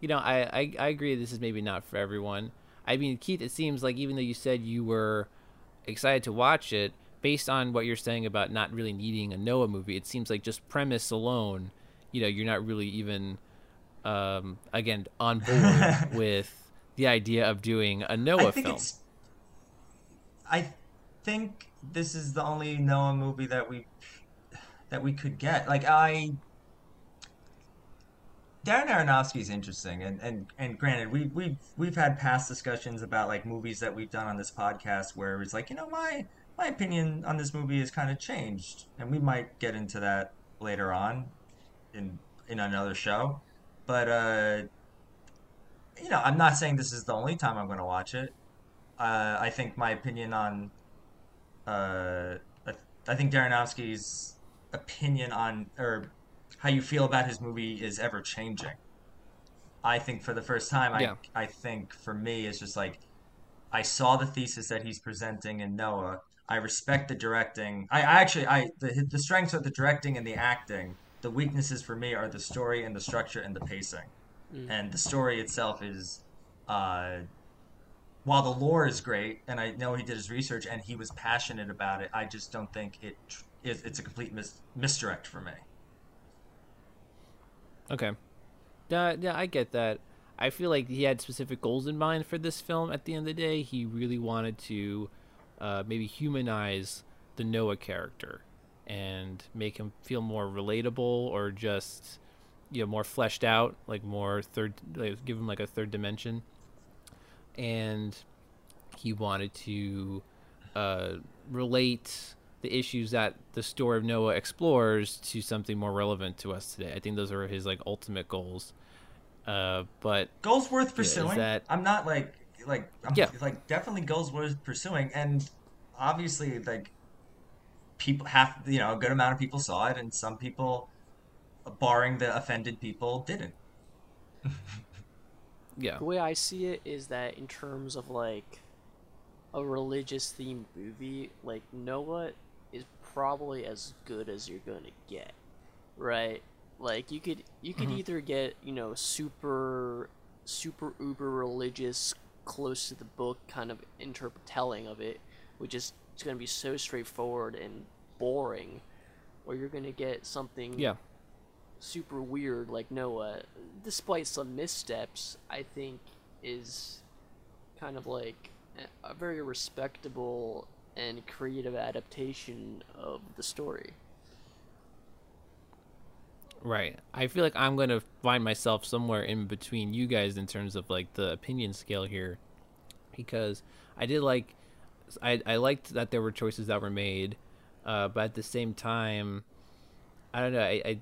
you know I, I I agree this is maybe not for everyone. I mean Keith, it seems like even though you said you were excited to watch it, based on what you're saying about not really needing a Noah movie, it seems like just premise alone, you know, you're not really even um, again on board with the idea of doing a Noah I think film. it's. I think this is the only Noah movie that we that we could get. Like I, Darren Aronofsky is interesting, and and and granted, we we've we've had past discussions about like movies that we've done on this podcast where it's like you know my my opinion on this movie has kind of changed, and we might get into that later on in in another show, but uh you know, I'm not saying this is the only time I'm going to watch it. Uh, I think my opinion on, uh, I, think Darren Aronofsky's opinion on or how you feel about his movie is ever changing. I think for the first time, I Yeah. I think for me it's just like I saw the thesis that he's presenting in Noah. I respect the directing. I, I actually I the the strengths of the directing and the acting. The weaknesses for me are the story and the structure and the pacing and the story itself is uh while the lore is great and i know he did his research and he was passionate about it i just don't think it—it's a complete mis- misdirect for me Okay. Yeah, yeah, I get that. I feel like he had specific goals in mind for this film. At the end of the day, he really wanted to uh, maybe humanize the Noah character and make him feel more relatable, or just you know more fleshed out, like more third, like, give him like a third dimension. And he wanted to uh, relate the issues that the story of Noah explores to something more relevant to us today. I think those are his like ultimate goals. Uh, but goals worth pursuing that- i'm not like like i'm Yeah. like definitely goals worth pursuing and obviously like people have you know a good amount of people saw it and some people barring the offended people didn't. Yeah, The way I see it is that in terms of like a religious themed movie, like Noah is probably as good as you're gonna get, right? Like you could you could mm-hmm. either get you know super super uber religious, close to the book kind of interpretelling of it, which is it's gonna be so straightforward and boring, or you're gonna get something yeah, super weird like Noah, despite some missteps, I think is kind of like a- a very respectable and creative adaptation of the story. right. I feel like I'm gonna find myself somewhere in between you guys in terms of like the opinion scale here, because I did like, I I liked that there were choices that were made, uh, but at the same time, I don't know. I, I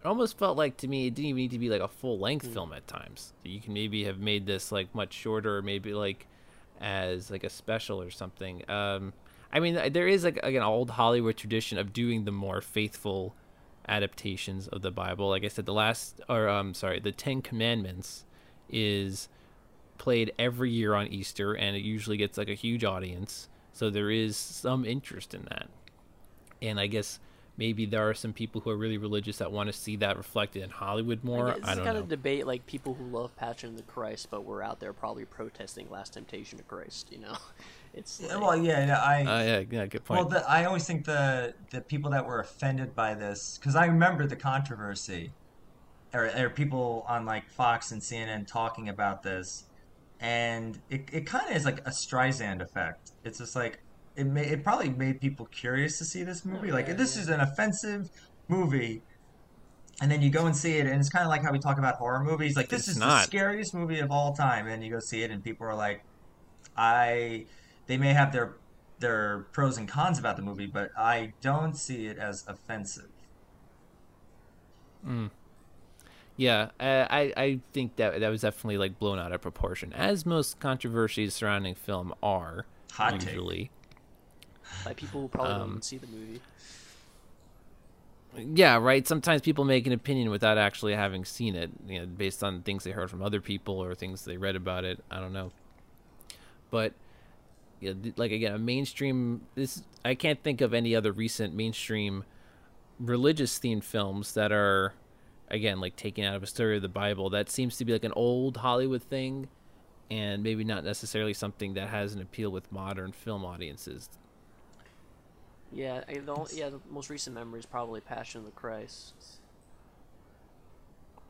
it almost felt like to me it didn't even need to be like a full length film at times. You can maybe have made this like much shorter, maybe like as like a special or something. Um, I mean, there is like, like an old Hollywood tradition of doing the more faithful adaptations of the Bible. Like I said, the last or um, sorry, the Ten Commandments is played every year on Easter, and it usually gets like a huge audience. So there is some interest in that and I guess maybe there are some people who are really religious that want to see that reflected in Hollywood more. It's I don't know. Kind know. of debate like people who love Passion of the Christ, but were out there probably protesting Last Temptation of Christ. You know, it's Yeah, like, well yeah yeah, i Uh, yeah, yeah, good point. Well, the, I always think the the people that were offended by this, because I remember the controversy, or, or people on like Fox and CNN talking about this, and it, it kind of is like a Streisand effect. It's just like it may, it probably made people curious to see this movie. Oh, like yeah, this yeah. is an offensive movie. And then you go and see it, and it's kind of like how we talk about horror movies. Like this It's is the scariest movie of all time, and you go see it, and people are like, I they may have their their pros and cons about the movie, but I don't see it as offensive. Hmm. Yeah, uh, I I think that that was definitely like blown out of proportion, as most controversies surrounding film are Hot take. usually. By people who probably Um, don't even see the movie. Yeah, right. Sometimes people make an opinion without actually having seen it, you know, based on things they heard from other people or things they read about it. I don't know. But yeah, th- like again, a mainstream this I can't think of any other recent mainstream religious themed films that are again like taken out of a story of the Bible. That seems to be like an old Hollywood thing and maybe not necessarily something that has an appeal with modern film audiences. Yeah, the only, yeah, the most recent memory is probably Passion of the Christ.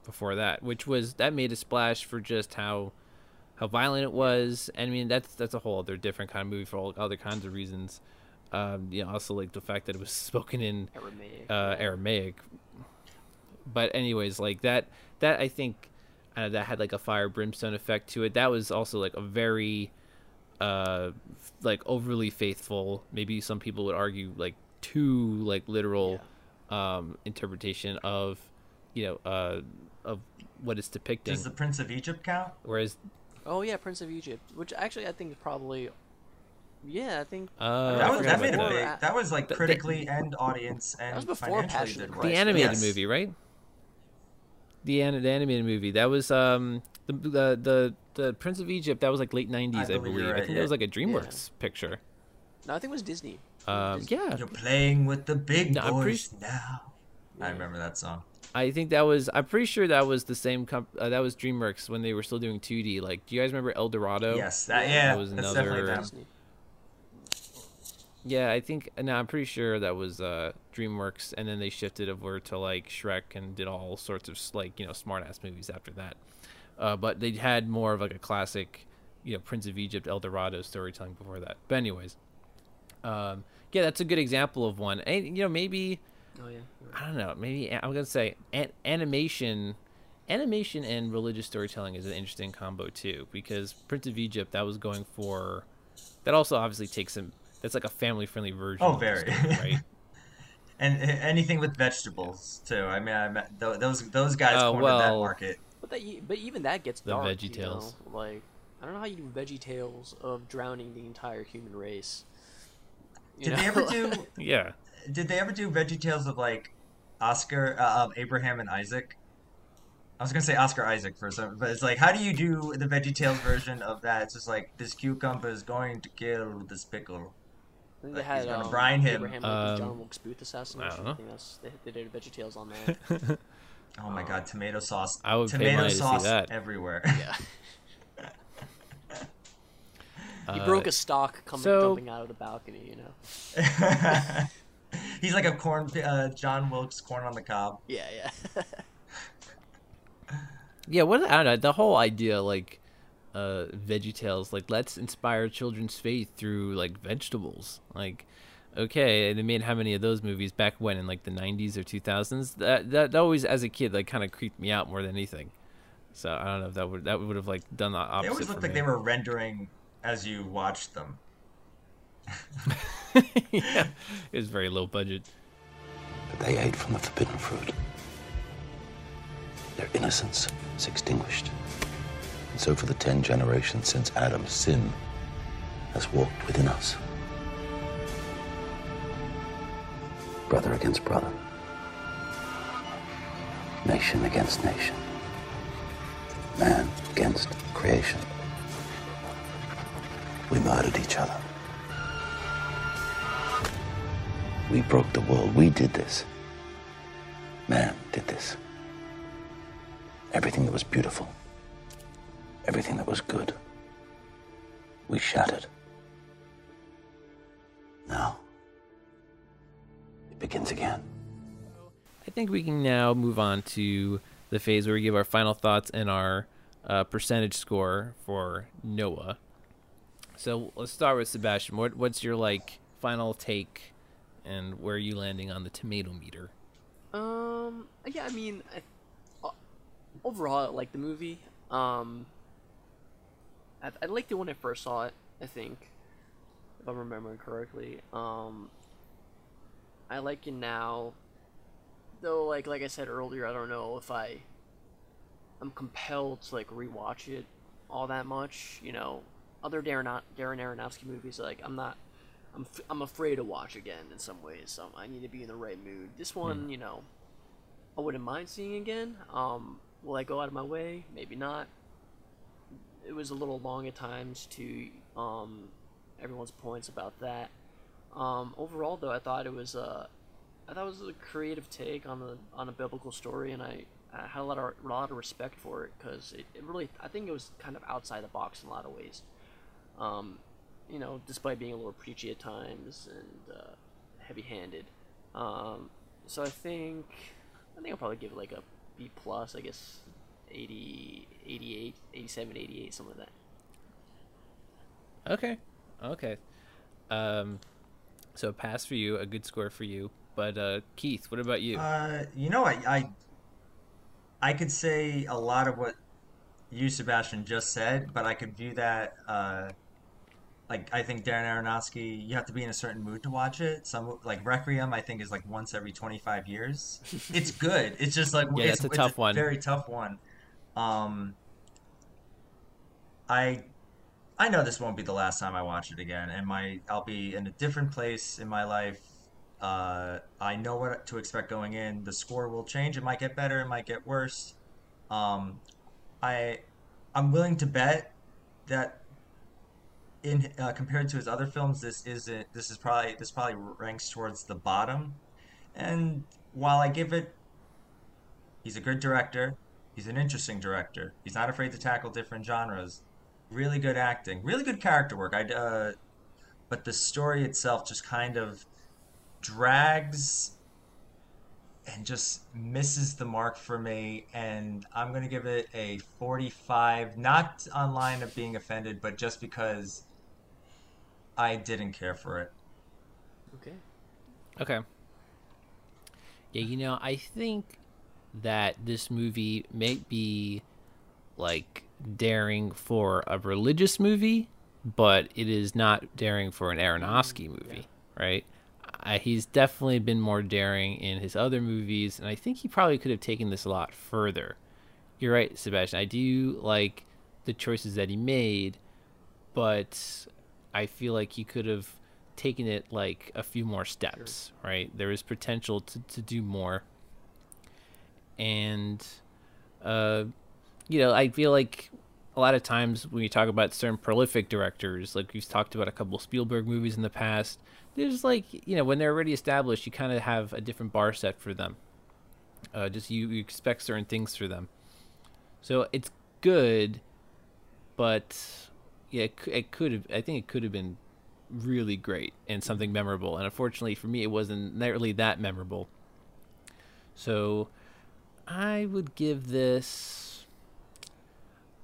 before that, which was that made a splash for just how how violent it was. I mean, that's that's a whole other different kind of movie for all other kinds of reasons. Um, you know, also like the fact that it was spoken in Aramaic. uh. Aramaic. But anyways, like that that I think uh, that had like a fire brimstone effect to it. That was also like a very uh like overly faithful. Maybe some people would argue like too like literal um interpretation of you know uh of what it's depicting. Does the Prince of Egypt count? Whereas Oh yeah, Prince of Egypt, which actually I think is probably. Yeah, I think. uh, that I was that made a big. that. That was like The- the- critically and audience and was before financially Passion did the well. the animated Yes. movie, right? The, an- the animated movie that was um the the the, the Prince of Egypt that was like late nineties, I, believe believe. you're I think yeah. it was like a DreamWorks picture. No, I think it was Disney. Um, yeah, You're playing with the big No, boys pretty- now. I remember that song. I think that was. I'm pretty sure that was the same. Comp- uh, that was DreamWorks when they were still doing 2D. Like, do you guys remember El Dorado? Yes, that yeah, that was that's another- definitely them. Yeah, I think. now I'm pretty sure that was uh, DreamWorks, and then they shifted over to like Shrek and did all sorts of like you know smart ass movies after that. Uh, but they had more of like a classic, you know, Prince of Egypt, El Dorado storytelling before that. But anyways, um, yeah, that's a good example of one. And you know, maybe Oh yeah. I don't know. Maybe I'm gonna say an- animation, animation and religious storytelling is an interesting combo too. Because Prince of Egypt, that was going for, that also obviously takes some. That's like a family-friendly version. Oh, of the very. story, right? And uh, anything with vegetables too. I mean, I met, those those guys Oh, cornered that market. But that, but even that gets The dark. Veggie you know? Tales. Like, I don't know how you do Veggie Tales of drowning the entire human race. You Did know? they ever do? Yeah. Did they ever do Veggie Tales of like Oscar, uh, of Abraham and Isaac? I was gonna say Oscar Isaac for some, but it's like, how do you do the Veggie Tales version of that? It's just like this cucumber is going to kill this pickle. I think they had he's gonna um, brine him. Abraham Lincoln, Um, John Wilkes Booth assassination. I don't know. think that's they, they did a Veggie Tales on that. Oh my god, tomato sauce! I would pay tomato money to see sauce that. everywhere. yeah. He Uh, broke a stalk coming so- jumping out of the balcony. You know. He's like a corn, uh, John Wilkes, corn on the cob. Yeah, yeah. Yeah. What I don't know. The whole idea, like, uh, Veggie Tales, like, let's inspire children's faith through like vegetables. Like, okay, and they made how many of those movies back when in like the '90s or 2000s? That that, that always, as a kid, like, kind of creeped me out more than anything. So I don't know if that would that would have like done the opposite. They always for looked like me. they were rendering as you watched them. yeah, it was very low budget. But they ate from the forbidden fruit. Their innocence is extinguished. And so for the ten generations since Adam, sin has walked within us. Brother against brother. Nation against nation. Man against creation. We murdered each other. We broke the world. We did this. Man did this. Everything that was beautiful, everything that was good, we shattered. Now, it begins again. I think we can now move on to the phase where we give our final thoughts and our uh, percentage score for Noah. So let's start with Sebastian. What, what's your like final take, and where are you landing on the tomato meter? Um. Yeah. I mean, I, uh, overall, I like the movie. Um. I, I liked it when I first saw it. I think, if I'm remembering correctly. Um. I like it now. Though, like like I said earlier, I don't know if I I'm compelled to like rewatch it all that much. You know, other Darren Darren Aronofsky movies, like I'm not, I'm f- I'm afraid to watch again in some ways. So I need to be in the right mood. This one, Hmm. you know, I wouldn't mind seeing again. Um, will I go out of my way? Maybe not. It was a little long at times to um, everyone's points about that. Um, overall, though, I thought it was uh, I thought it was a creative take on the on a biblical story, and I, I had a lot of a lot of respect for it because it, it really I think it was kind of outside the box in a lot of ways. Um, you know, despite being a little preachy at times and uh, heavy-handed. Um, so I think I think I'll probably give it like a B plus. I guess 80, 88, 87, 88, something like that. Okay. Okay. Um, so a pass for you, a good score for you. But uh, Keith, what about you? Uh, you know, I, I I could say a lot of what you, Sebastian, just said, but I could view that uh, like I think Darren Aronofsky. You have to be in a certain mood to watch it. Some like Requiem, I think, is like once every twenty five years. It's good. It's just like Yeah, it's, it's a tough one. very tough one. Um, I I know this won't be the last time I watch it again, and my I'll be in a different place in my life. Uh, I know what to expect going in. The score will change. It might get better. It might get worse. Um, I I'm willing to bet that in uh, compared to his other films, this isn't. This is probably this probably ranks towards the bottom. And while I give it, he's a good director. He's an interesting director. He's not afraid to tackle different genres. Really good acting. Really good character work. I uh, but the story itself just kind of drags and just misses the mark for me and i'm going to give it a 45 not on line of being offended but just because i didn't care for it Okay. Okay. Yeah, you know, I think that this movie may be like daring for a religious movie, but it is not daring for an Aronofsky movie, right? I, he's definitely been more daring in his other movies, and I think he probably could have taken this a lot further. You're right, Sebastian. I do like the choices that he made, but I feel like he could have taken it like a few more steps, right? There is potential to, to do more. And, uh, you know, I feel like a lot of times when you talk about certain prolific directors, like we've talked about a couple Spielberg movies in the past, there's like, you know, when they're already established, you kind of have a different bar set for them. Uh, just you, you expect certain things for them. So it's good, but yeah, it, it could have. I think it could have been really great and something memorable. And unfortunately for me, it wasn't nearly that memorable. So I would give this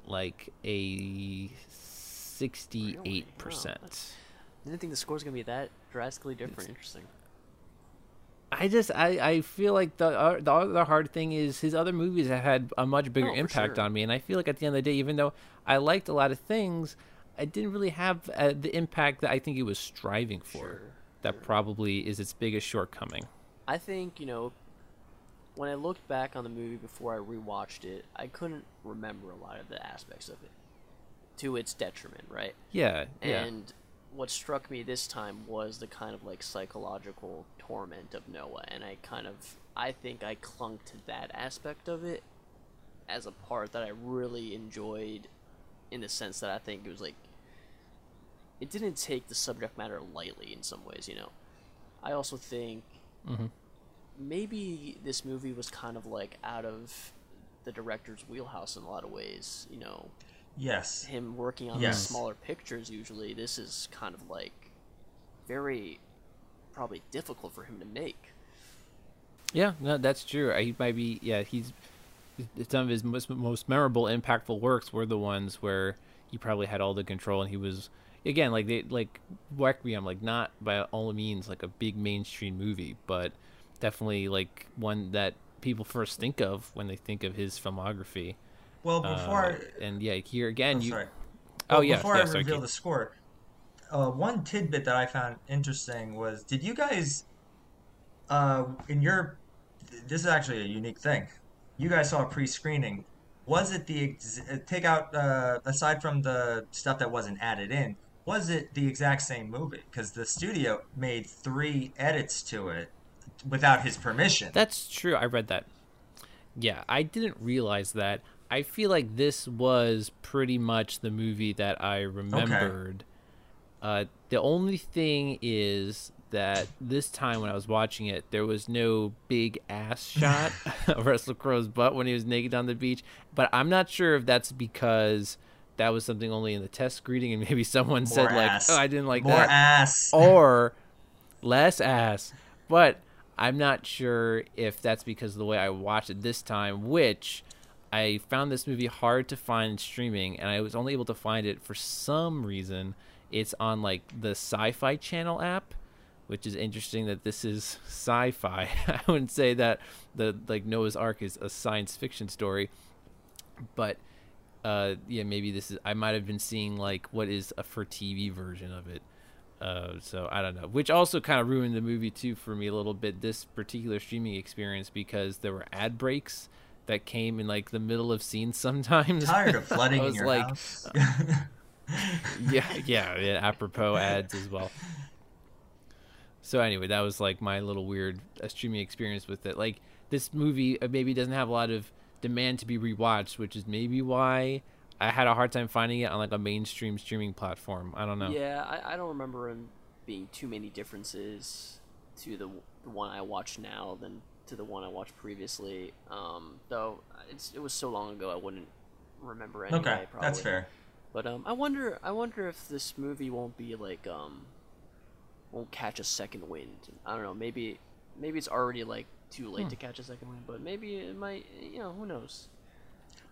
like a sixty-eight percent. Didn't think the score score's gonna be that drastically different. Interesting. I just I, I feel like the uh, the other hard thing is his other movies have had a much bigger Oh, impact sure. on me, and I feel like at the end of the day, even though I liked a lot of things, I didn't really have uh, the impact that I think he was striving for. Sure, That probably is its biggest shortcoming. I think you know. When I looked back on the movie before I rewatched it, I couldn't remember a lot of the aspects of it, to its detriment, right? Yeah, yeah. And what struck me this time was the kind of like psychological torment of Noah, and I kind of I think I clung to that aspect of it as a part that I really enjoyed, in the sense that I think it was like it didn't take the subject matter lightly in some ways, you know. I also think mm-hmm. Maybe this movie was kind of like out of the director's wheelhouse in a lot of ways, you know yes him working on Yes. these smaller pictures usually this is kind of like very probably difficult for him to make Yeah, no, that's true. He might be. Yeah, he's some of his most, most memorable, impactful works were the ones where he probably had all the control, and he was again like they like Requiem, like not by all means like a big mainstream movie, but definitely like one that people first think of when they think of his filmography. well Uh, before and yeah, here again, oh, you. sorry. Oh Well, yeah, before yeah, i sorry, reveal the score uh, one tidbit that i found interesting was did you guys uh, in your this is actually a unique thing you guys saw a pre-screening was it the ex- uh, take out uh, aside from the stuff that wasn't added in? Was it the exact same movie? Because the studio made three edits to it without his permission. That's true. I read that. Yeah, I didn't realize that. I feel like this was pretty much the movie that I remembered. Uh, the only thing is that this time when I was watching it, there was no big ass shot of Russell Crowe's butt when he was naked on the beach. But I'm not sure if that's because that was something only in the test screening and maybe someone said like, "Oh, I didn't like More that," ass. or less ass. But I'm not sure if that's because of the way I watched it this time, which I found this movie hard to find streaming, and I was only able to find it for some reason. It's on like the Sci-Fi Channel app, which is interesting that this is sci-fi. I wouldn't say that the like Noah's Ark is a science fiction story, but uh, yeah, maybe this is. I might have been seeing like what is a for TV version of it. Uh, so I don't know, which also kind of ruined the movie too for me a little bit. This particular streaming experience because there were ad breaks that came in like the middle of scenes sometimes. Tired of flooding I was your like, house. yeah, yeah, yeah, apropos ads as well. So anyway, that was like my little weird uh, streaming experience with it. Like this movie uh, maybe doesn't have a lot of demand to be rewatched, which is maybe why I had a hard time finding it on like a mainstream streaming platform. I don't know. Yeah, I, I don't remember him being too many differences to the, the one I watch now than to the one I watched previously. Um, though it's it was so long ago, I wouldn't remember anyway. okay, probably. that's fair. But um, I wonder, I wonder if this movie won't be like um, won't catch a second wind. I don't know. Maybe, maybe it's already like too Hmm. late to catch a second wind. But maybe it might. You know, who knows?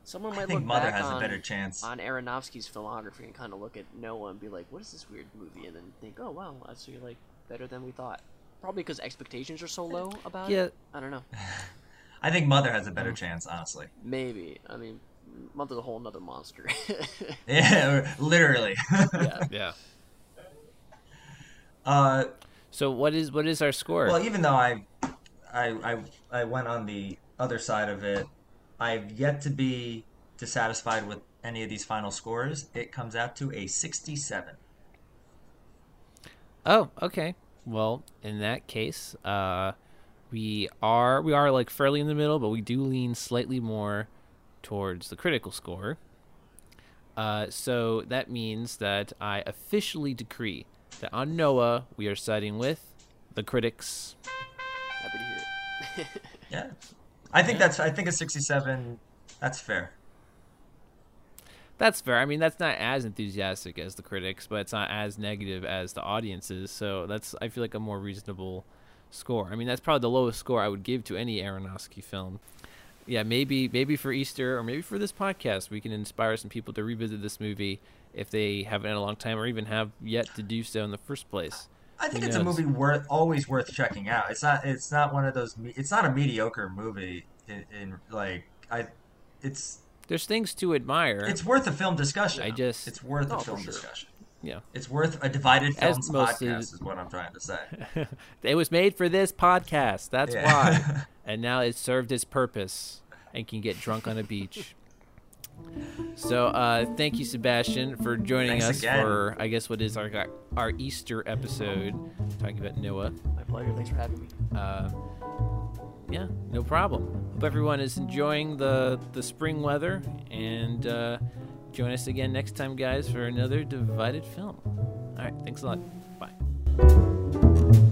Someone I might think look Mother back has on, a better chance. on Aronofsky's filmography and kind of look at Noah and be like, "What is this weird movie?" And then think, "Oh wow, that's really like better than we thought." Probably because expectations are so low about Yeah. it. I don't know. I think Mother has a better chance, honestly. Maybe. I mean, Mother's a whole nother monster. Yeah, literally. yeah. Yeah. uh, So what is what is our score? well, even though I, I, I, I went on the other side of it, I've yet to be dissatisfied with any of these final scores. It comes out to a 67. Oh, okay. Well, in that case, uh, we are we are like fairly in the middle, but we do lean slightly more towards the critical score. Uh, so that means that I officially decree that on Noah we are siding with the critics. Happy to hear it. Yeah, I think that's. I think a 67. That's fair. That's fair. I mean, that's not as enthusiastic as the critics, but it's not as negative as the audiences. So that's I feel like a more reasonable score. I mean, that's probably the lowest score I would give to any Aronofsky film. Yeah, maybe maybe for Easter or maybe for this podcast, we can inspire some people to revisit this movie if they haven't in a long time or even have yet to do so in the first place. I think it's a movie worth always worth checking out. It's not. It's not one of those. me- It's not a mediocre movie. In, in like I, it's There's things to admire. it's worth a film discussion. I just- it's worth Oh, a film sure. discussion. yeah. It's worth a divided As films most podcast. is- Is what I'm trying to say. it was made for this podcast. That's Yeah. why. And now it's served its purpose and can get drunk on a beach. So, uh, thank you, Sebastian, for joining Thanks us again. for, I guess, what is our our Easter episode, talking about Noah. My pleasure. Thanks for having me. Uh, yeah, no problem. Hope everyone is enjoying the the spring weather, and uh, join us again next time, guys, for another divided film. All right, thanks a lot. Bye.